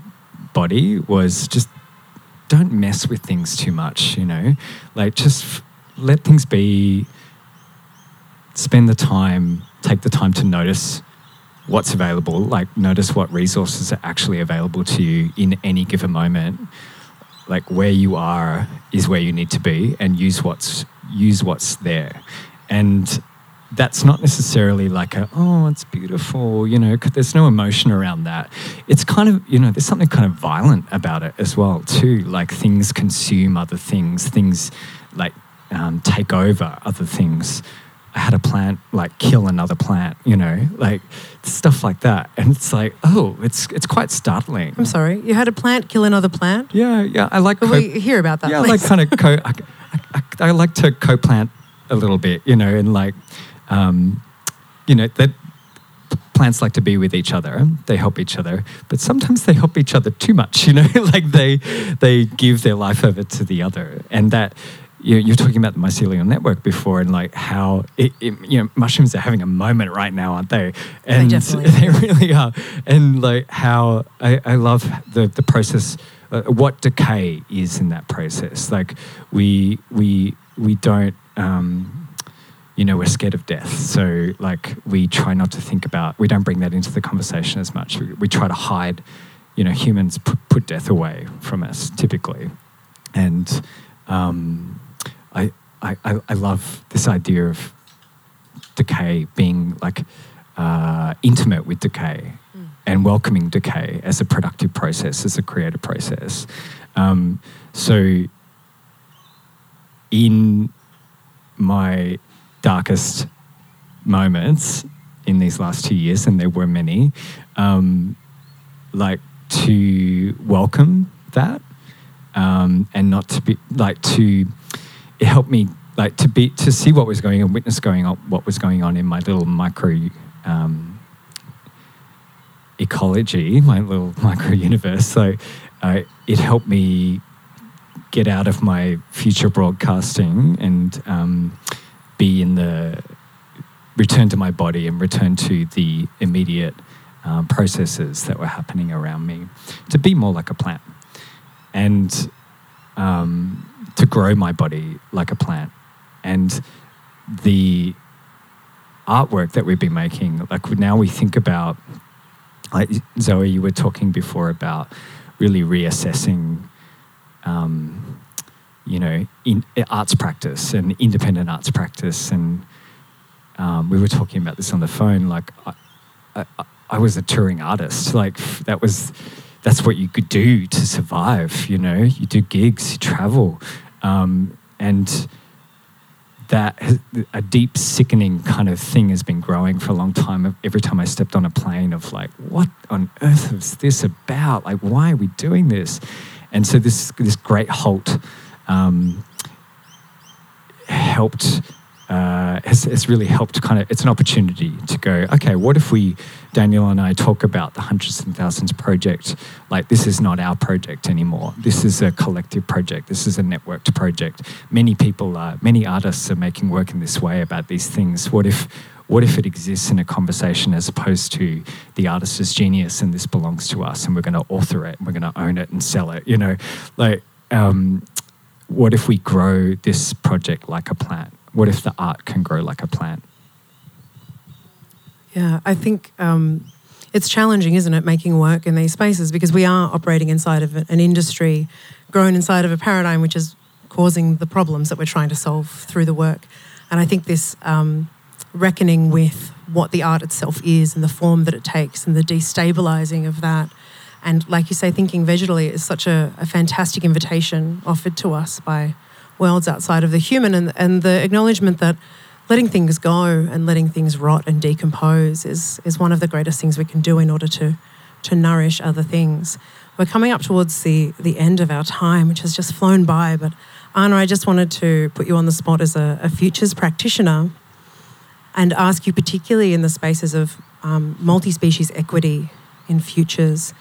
body was just don't mess with things too much, you know, like just f- let things be. Spend the time, take the time to notice what's available, like notice what resources are actually available to you in any given moment like where you are is where you need to be and use what's use what's there and that's not necessarily like a oh it's beautiful you know 'cause there's no emotion around that it's kind of you know there's something kind of violent about it as well too like things consume other things things like um, take over other things i had a plant like kill another plant you know like stuff like that and it's like oh it's it's quite startling I'm sorry, you had a plant kill another plant. yeah yeah i like co- we hear about that? yeah, I please? like kind of co. I, I, I, I like to co-plant a little bit, you know, and like, um, you know, that plants like to be with each other. They help each other, but sometimes they help each other too much. *laughs* You know, like they they give their life over to the other, and that. You, you're talking about the mycelial network before, and like how it, it, you know mushrooms are having a moment right now, aren't they? And definitely *laughs* they really are. And like how I, I love the the process uh, what decay is in that process. Like we we we don't um, you know we're scared of death, so like we try not to think about. We don't bring that into the conversation as much. We, we try to hide. You know, humans put, put death away from us typically, and um, I, I I I love this idea of decay being like uh, intimate with decay and welcoming decay as a productive process, as a creative process. Um, so, in my darkest moments in these last two years, and there were many, um, like to welcome that um, and not to be like to it helped me like to be to see what was going on witness going on what was going on in my little micro um, ecology my little *laughs* micro universe. So uh, it helped me get out of my future broadcasting and um, be in the return to my body and return to the immediate um, processes that were happening around me to be more like a plant and um, to grow my body like a plant. And the artwork that we've been making, like now we think about, like Zoe, you were talking before about really reassessing, um, you know, in arts practice and independent arts practice. And um, we were talking about this on the phone. Like, I, I, I was a touring artist. Like, that was that's what you could do to survive. You know, you do gigs, you travel, um, and that a deep, sickening kind of thing has been growing for a long time. Every time I stepped on a plane, of like, what on earth is this about? Like, why are we doing this? And so this this great halt um, helped. Uh, has, has really helped kind of it's an opportunity to go okay what if we daniel and i talk about the hundreds and thousands project? Like this is not our project anymore. This is a collective project. This is a networked project. Many people are many artists are making work in this way about these things. What if what if it exists in a conversation as opposed to the artist is genius and this belongs to us and we're going to author it and we're going to own it and sell it you know? Like um, what if we grow this project like a plant what if the art can grow like a plant Yeah, I think um, it's challenging, isn't it, making work in these spaces because we are operating inside of an industry, grown inside of a paradigm which is causing the problems that we're trying to solve through the work. And I think this um, reckoning with what the art itself is and the form that it takes and the destabilizing of that. And like you say, thinking visually is such a, a fantastic invitation offered to us by worlds outside of the human and, and the acknowledgement that letting things go and letting things rot and decompose is, is one of the greatest things we can do in order to, to nourish other things. we're coming up towards the, the end of our time, which has just flown by. But Anna, I just wanted to put you on the spot as a, a futures practitioner and ask you, particularly in the spaces of um, multi species equity in futures,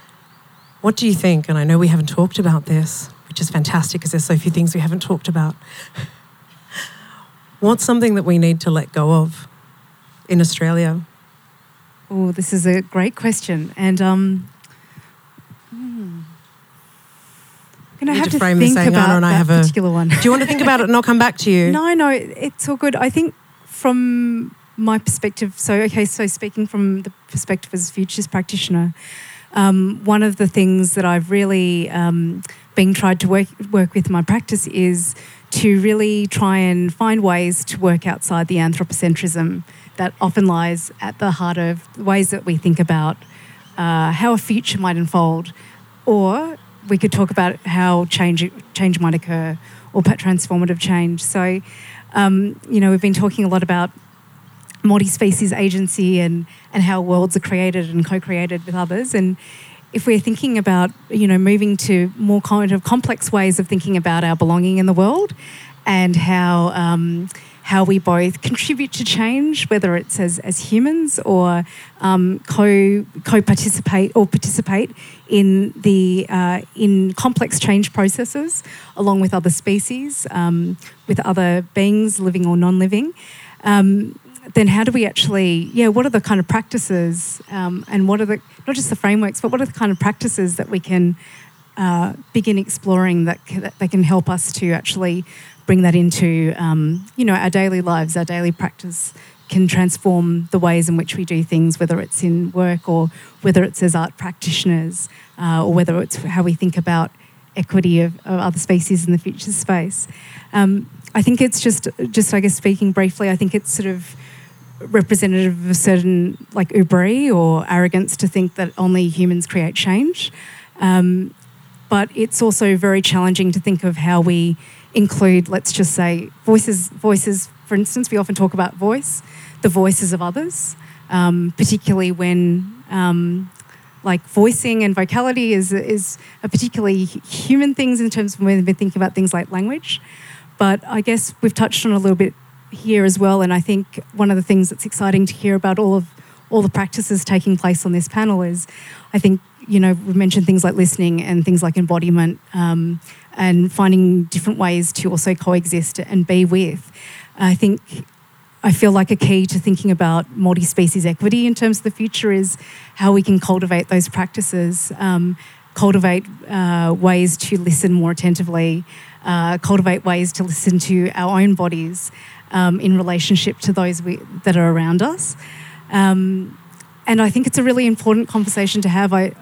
what do you think? And I know we haven't talked about this, which is fantastic because there's so few things we haven't talked about. *laughs* What's something that we need to let go of in Australia? Oh, this is a great question. And um, hmm. I'm going to have to frame think about and I that have a- particular one. Do you want to think about it and I'll come back to you? *laughs* No, no, it's all good. I think from my perspective, so okay, so speaking from the perspective as a futures practitioner, um, one of the things that I've really um, been tried to work work with my practice is to really try and find ways to work outside the anthropocentrism that often lies at the heart of ways that we think about uh, how a future might unfold, or we could talk about how change change might occur or transformative change. So, um, you know, we've been talking a lot about multi-species agency and and how worlds are created and co-created with others and if we're thinking about you know moving to more kind of complex ways of thinking about our belonging in the world and how um, how we both contribute to change, whether it's as, as humans or um, co co participate or participate in the uh, in complex change processes along with other species, um, with other beings, living or non living. Um, then how do we actually, yeah, what are the kind of practices um, and what are the, not just the frameworks, but what are the kind of practices that we can uh, begin exploring that, ca- that they can help us to actually bring that into, um, you know, our daily lives, our daily practice can transform the ways in which we do things, whether it's in work or whether it's as art practitioners uh, or whether it's how we think about equity of, of other species in the future space. Um, I think it's just, just I guess speaking briefly, I think it's sort of representative of a certain like ubri or arrogance to think that only humans create change. Um, but it's also very challenging to think of how we include, let's just say, voices. Voices, for instance, we often talk about voice, the voices of others, um, particularly when. Um, like voicing and vocality is, is a particularly human things in terms of when we think about things like language. But I guess we've touched on a little bit here as well. And I think one of the things that's exciting to hear about all of all the practices taking place on this panel is, I think you know we mentioned things like listening and things like embodiment um, and finding different ways to also coexist and be with. I think I feel like a key to thinking about multi-species equity in terms of the future is how we can cultivate those practices, um, cultivate uh, ways to listen more attentively, uh, cultivate ways to listen to our own bodies um, in relationship to those we, that are around us. Um, and I think it's a really important conversation to have. I,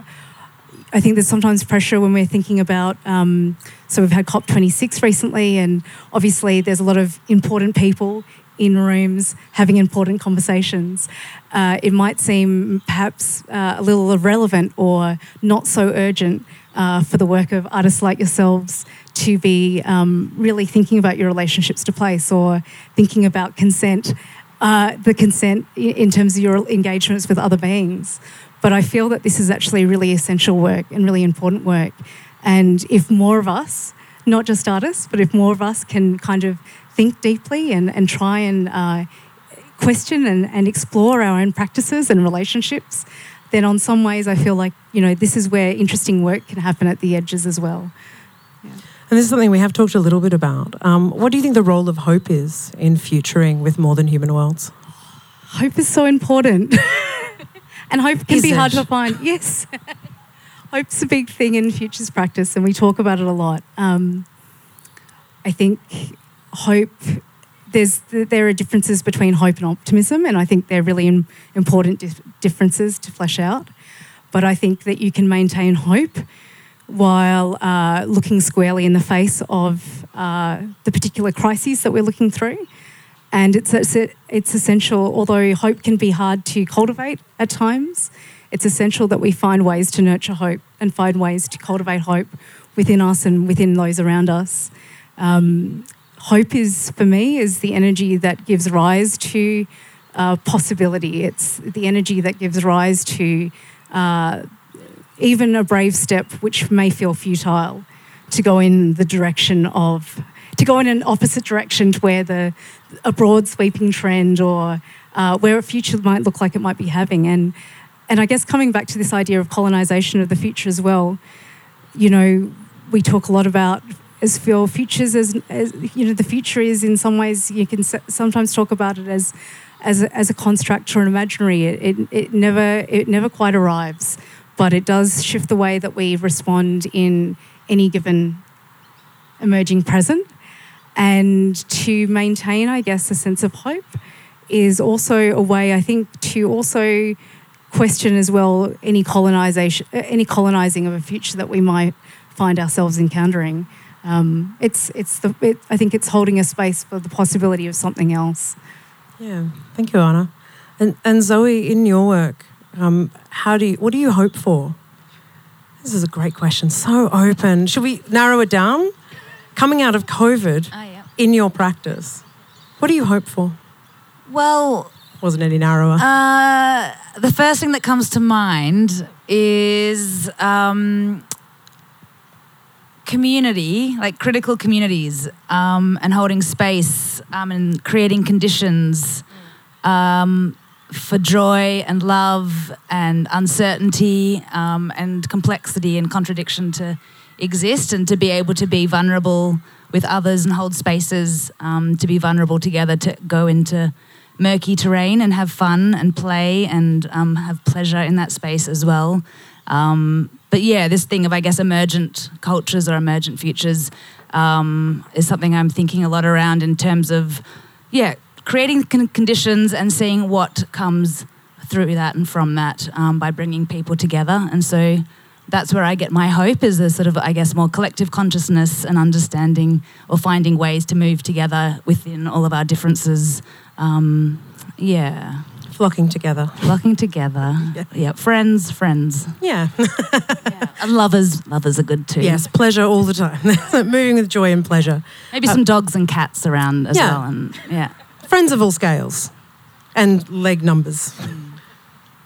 I think there's sometimes pressure when we're thinking about. Um, so we've had COP26 recently, and obviously there's a lot of important people in rooms having important conversations. Uh, it might seem perhaps uh, a little irrelevant or not so urgent uh, for the work of artists like yourselves to be um, really thinking about your relationships to place or thinking about consent, uh, the consent in terms of your engagements with other beings. But I feel that this is actually really essential work and really important work. And if more of us, not just artists, but if more of us can kind of think deeply and, and try and uh, question and, and explore our own practices and relationships, then on some ways I feel like, you know, this is where interesting work can happen at the edges as well. And this is something we have talked a little bit about. Um, what do you think the role of hope is in futuring with more than human worlds? Hope is so important. *laughs* and hope can Is be hard to find. *laughs* Yes. Hope's a big thing in futures practice, and we talk about it a lot. Um, I think hope, there's, there are differences between hope and optimism, and I think they're really important dif- differences to flesh out. But I think that you can maintain hope while uh, looking squarely in the face of uh, the particular crises that we're looking through. And it's, it's, it's essential, although hope can be hard to cultivate at times, it's essential that we find ways to nurture hope and find ways to cultivate hope within us and within those around us. Um, hope is, for me, is the energy that gives rise to uh, possibility. It's the energy that gives rise to uh, even a brave step, which may feel futile, to go in the direction of, to go in an opposite direction to where the, a broad sweeping trend or uh, where a future might look like it might be having. And, and I guess coming back to this idea of colonization of the future as well, you know, we talk a lot about as feel futures as, as you know the future is in some ways you can sometimes talk about it as as a, as a construct or an imaginary it, it, it never it never quite arrives but it does shift the way that we respond in any given emerging present and to maintain i guess a sense of hope is also a way i think to also question as well any colonization any colonizing of a future that we might find ourselves encountering um, it's it's the it, I think it's holding a space for the possibility of something else. Yeah, thank you, Anna. And and Zoe, in your work, um, how do you what do you hope for? This is a great question. So open. Should we narrow it down? Coming out of COVID, oh, yeah. in your practice, what do you hope for? Well, wasn't any narrower. Uh, the first thing that comes to mind is um, community, like critical communities, um, and holding space um, and creating conditions um, for joy and love and uncertainty um, and complexity and contradiction to exist and to be able to be vulnerable with others and hold spaces um, to be vulnerable together to go into murky terrain and have fun and play and um, have pleasure in that space as well. Um, but yeah, this thing of I guess emergent cultures or emergent futures um, is something I'm thinking a lot around in terms of yeah creating con- conditions and seeing what comes through that and from that um, by bringing people together. And so that's where I get my hope is a sort of I guess more collective consciousness and understanding or finding ways to move together within all of our differences. Um, yeah flocking together. Flocking together. *laughs* Yeah. yeah. Friends, friends. Yeah. *laughs* yeah. And lovers, lovers are good too. Yes, pleasure all the time. *laughs* Moving with joy and pleasure. Maybe some dogs and cats around as yeah. well. And yeah. Friends of all scales and leg numbers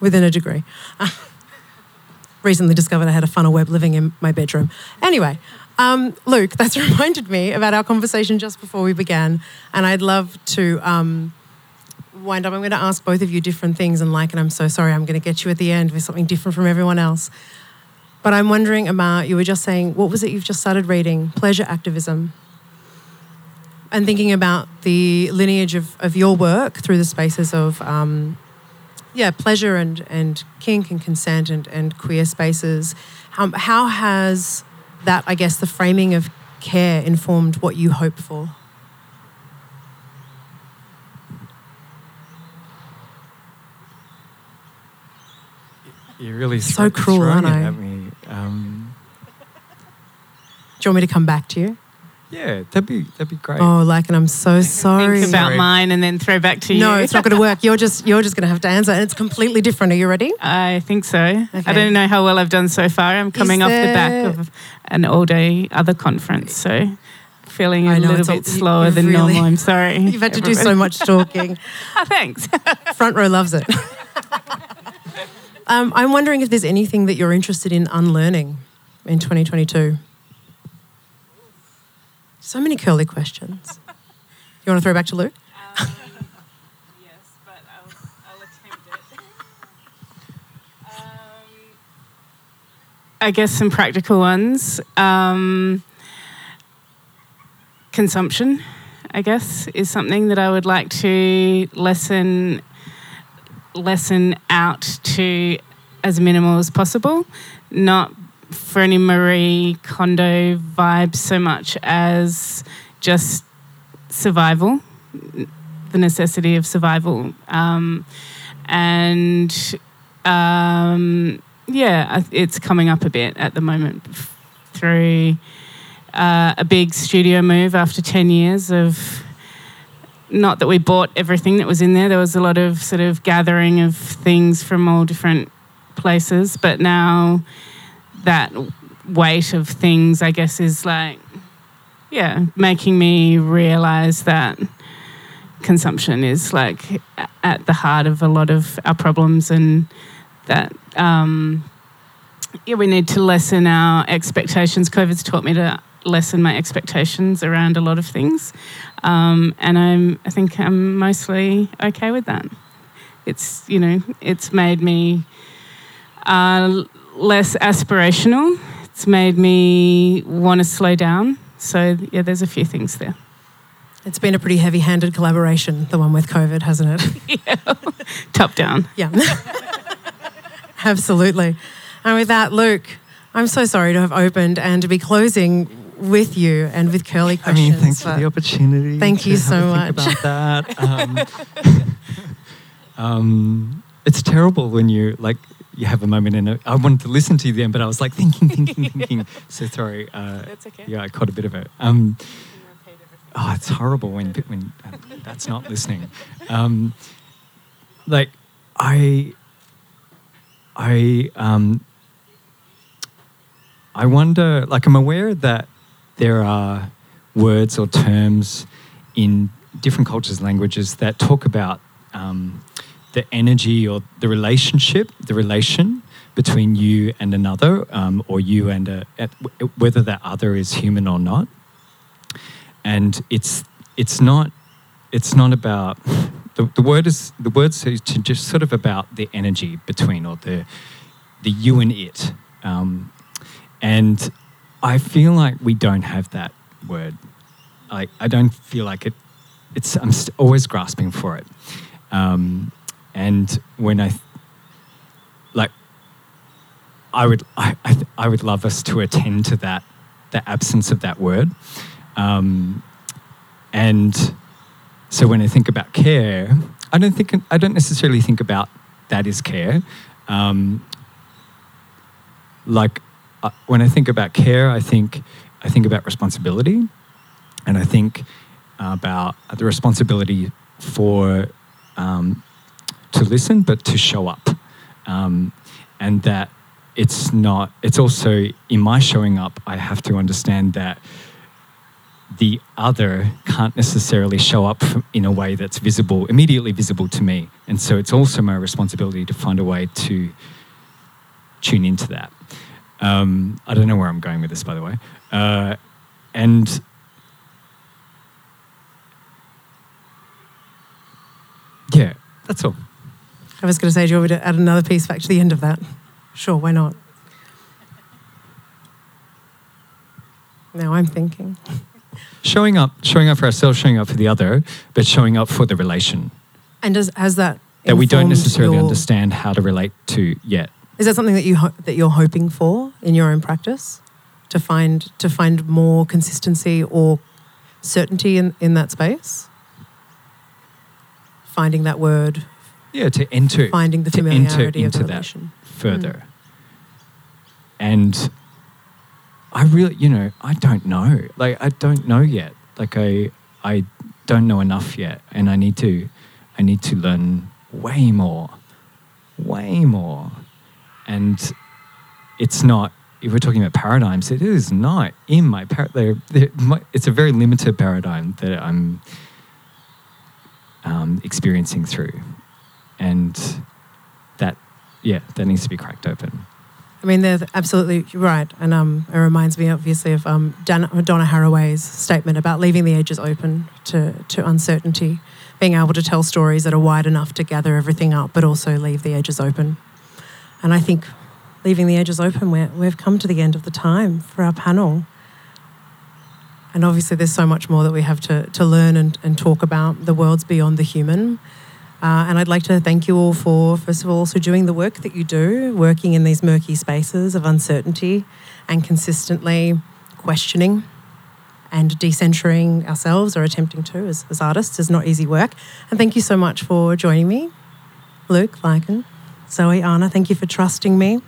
within a degree. *laughs* Recently discovered I had a funnel web living in my bedroom. Anyway, um, Luke, that's *laughs* reminded me about our conversation just before we began, and I'd love to um, wind up, I'm going to ask both of you different things. And like, and I'm so sorry, I'm going to get you at the end with something different from everyone else. But I'm wondering about, you were just saying, what was it you've just started reading? Pleasure activism. And thinking about the lineage of, of your work through the spaces of, um, yeah, pleasure and, and kink and consent and, and queer spaces. Um, how has that, I guess, the framing of care informed what you hope for? You're really so cruel, aren't I? At me. Um, Do you want me to come back to you? Yeah, that'd be that'd be great. Oh, like, and I'm so sorry. Think about sorry. mine and then throw back to you. No, it's not going to work. You're just you're just going to have to answer, and it's completely different. Are you ready? I think so. Okay. I don't know how well I've done so far. I'm coming off the back of an all day other conference, so feeling a know, little bit all, slower than really, normal. I'm *laughs* sorry. You've had to do so much talking. oh, *laughs* thanks. *laughs* Front row loves it. Um, I'm wondering if there's anything that you're interested in unlearning in 2022. So many curly questions. You want to throw back to Luke? Um, yes, *laughs* but I'll, I'll attempt it. Um, I guess some practical ones. Um, consumption, I guess, is something that I would like to lessen lessen out to as minimal as possible, not any Marie Kondo vibes so much as just survival, the necessity of survival. Um, and um, yeah, it's coming up a bit at the moment through uh, a big studio move after 10 years of not that we bought everything that was in there. There was a lot of sort of gathering of things from all different places, but now that weight of things, I guess, is like, yeah, making me realize that consumption is like at the heart of a lot of our problems and that um, yeah, we need to lessen our expectations. COVID's taught me to lessen my expectations around a lot of things, um, and I'm I think I'm mostly okay with that. It's you know it's made me uh, less aspirational. It's made me want to slow down. So yeah, there's a few things there. It's been a pretty heavy handed collaboration, the one with COVID, hasn't it? *laughs* yeah. Top down. Yeah. *laughs* Absolutely. And with that, Luke, I'm so sorry to have opened and to be closing with you and with curly questions. I mean, thanks for the opportunity. Thank you so much. think About that. *laughs* Um, um, it's terrible when you like you have a moment and a- I wanted to listen to you then, but I was like thinking, thinking, thinking. *laughs* So sorry. Uh, That's okay. yeah, I caught a bit of it. Um, oh, it's horrible when when uh, that's not listening. Um, like I, I, um, I wonder. Like I'm aware that there are words or terms in different cultures, languages that talk about um, the energy or the relationship, the relation between you and another, um, or you and a, at, whether that other is human or not. And it's it's not it's not about the, the word is the word says to just sort of about the energy between or the the you and it. Um, and I feel like we don't have that word. Like I don't feel like it. It's I'm always grasping for it. Um, and when I like, I would I, I, I would love us to attend to that the absence of that word. Um, and so when I think about care, I don't think I don't necessarily think about that is care. Um, like uh, when I think about care, I think I think about responsibility, and I think about the responsibility for um, to listen, but to show up, um, and that it's not. It's also in my showing up. I have to understand that the other can't necessarily show up in a way that's visible, immediately visible to me, and so it's also my responsibility to find a way to tune into that. Um, I don't know where I'm going with this, by the way. Uh, and yeah, that's all. I was going to say, do you want me to add another piece back to the end of that? Sure, why not? Now I'm thinking. Showing up, showing up for ourselves, showing up for the other, but showing up for the relation And does has that that we don't necessarily your- understand how to relate to yet. Is that something that you ho- that you're hoping for in your own practice to find to find more consistency or certainty in, in that space? Finding that word, Yeah, to enter finding the to enter familiarity of the into that relation. further. And I really, you know, I don't know. Like I don't know yet. Like I I don't know enough yet and I need to I need to learn way more. Way more. And it's not if we're talking about paradigms, it is not in my par- they're, they're, my, it's a very limited paradigm that I'm um, experiencing through. And that yeah, that needs to be cracked open. I mean, they're absolutely right, and um, it reminds me obviously of um, Donna Haraway's statement about leaving the edges open to to uncertainty, being able to tell stories that are wide enough to gather everything up, but also leave the edges open. And I think leaving the edges open, we're, we've come to the end of the time for our panel. And obviously, there's so much more that we have to, to learn and, and talk about. The world's beyond the human. Uh, and I'd like to thank you all for, first of all, also doing the work that you do, working in these murky spaces of uncertainty and consistently questioning and decentering ourselves or attempting to as, as artists is not easy work. And thank you so much for joining me, Luke, Lycan, Zoe, Anna. Thank you for trusting me.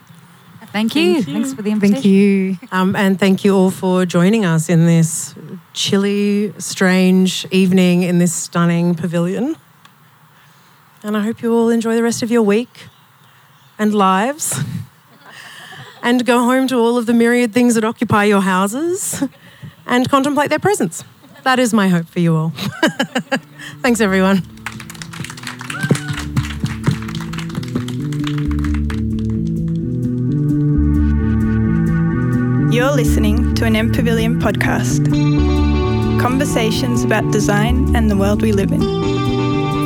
Thank you. Thank you. Thanks for the invitation. Thank you. Um, and thank you all for joining us in this chilly, strange evening in this stunning pavilion. And I hope you all enjoy the rest of your week and lives *laughs* and go home to all of the myriad things that occupy your houses and contemplate their presence. That is my hope for you all. *laughs* Thanks, everyone. You're listening to an MPavilion podcast. Conversations about design and the world we live in.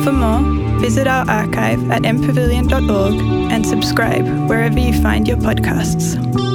For more, visit our archive at mpavilion.org and subscribe wherever you find your podcasts.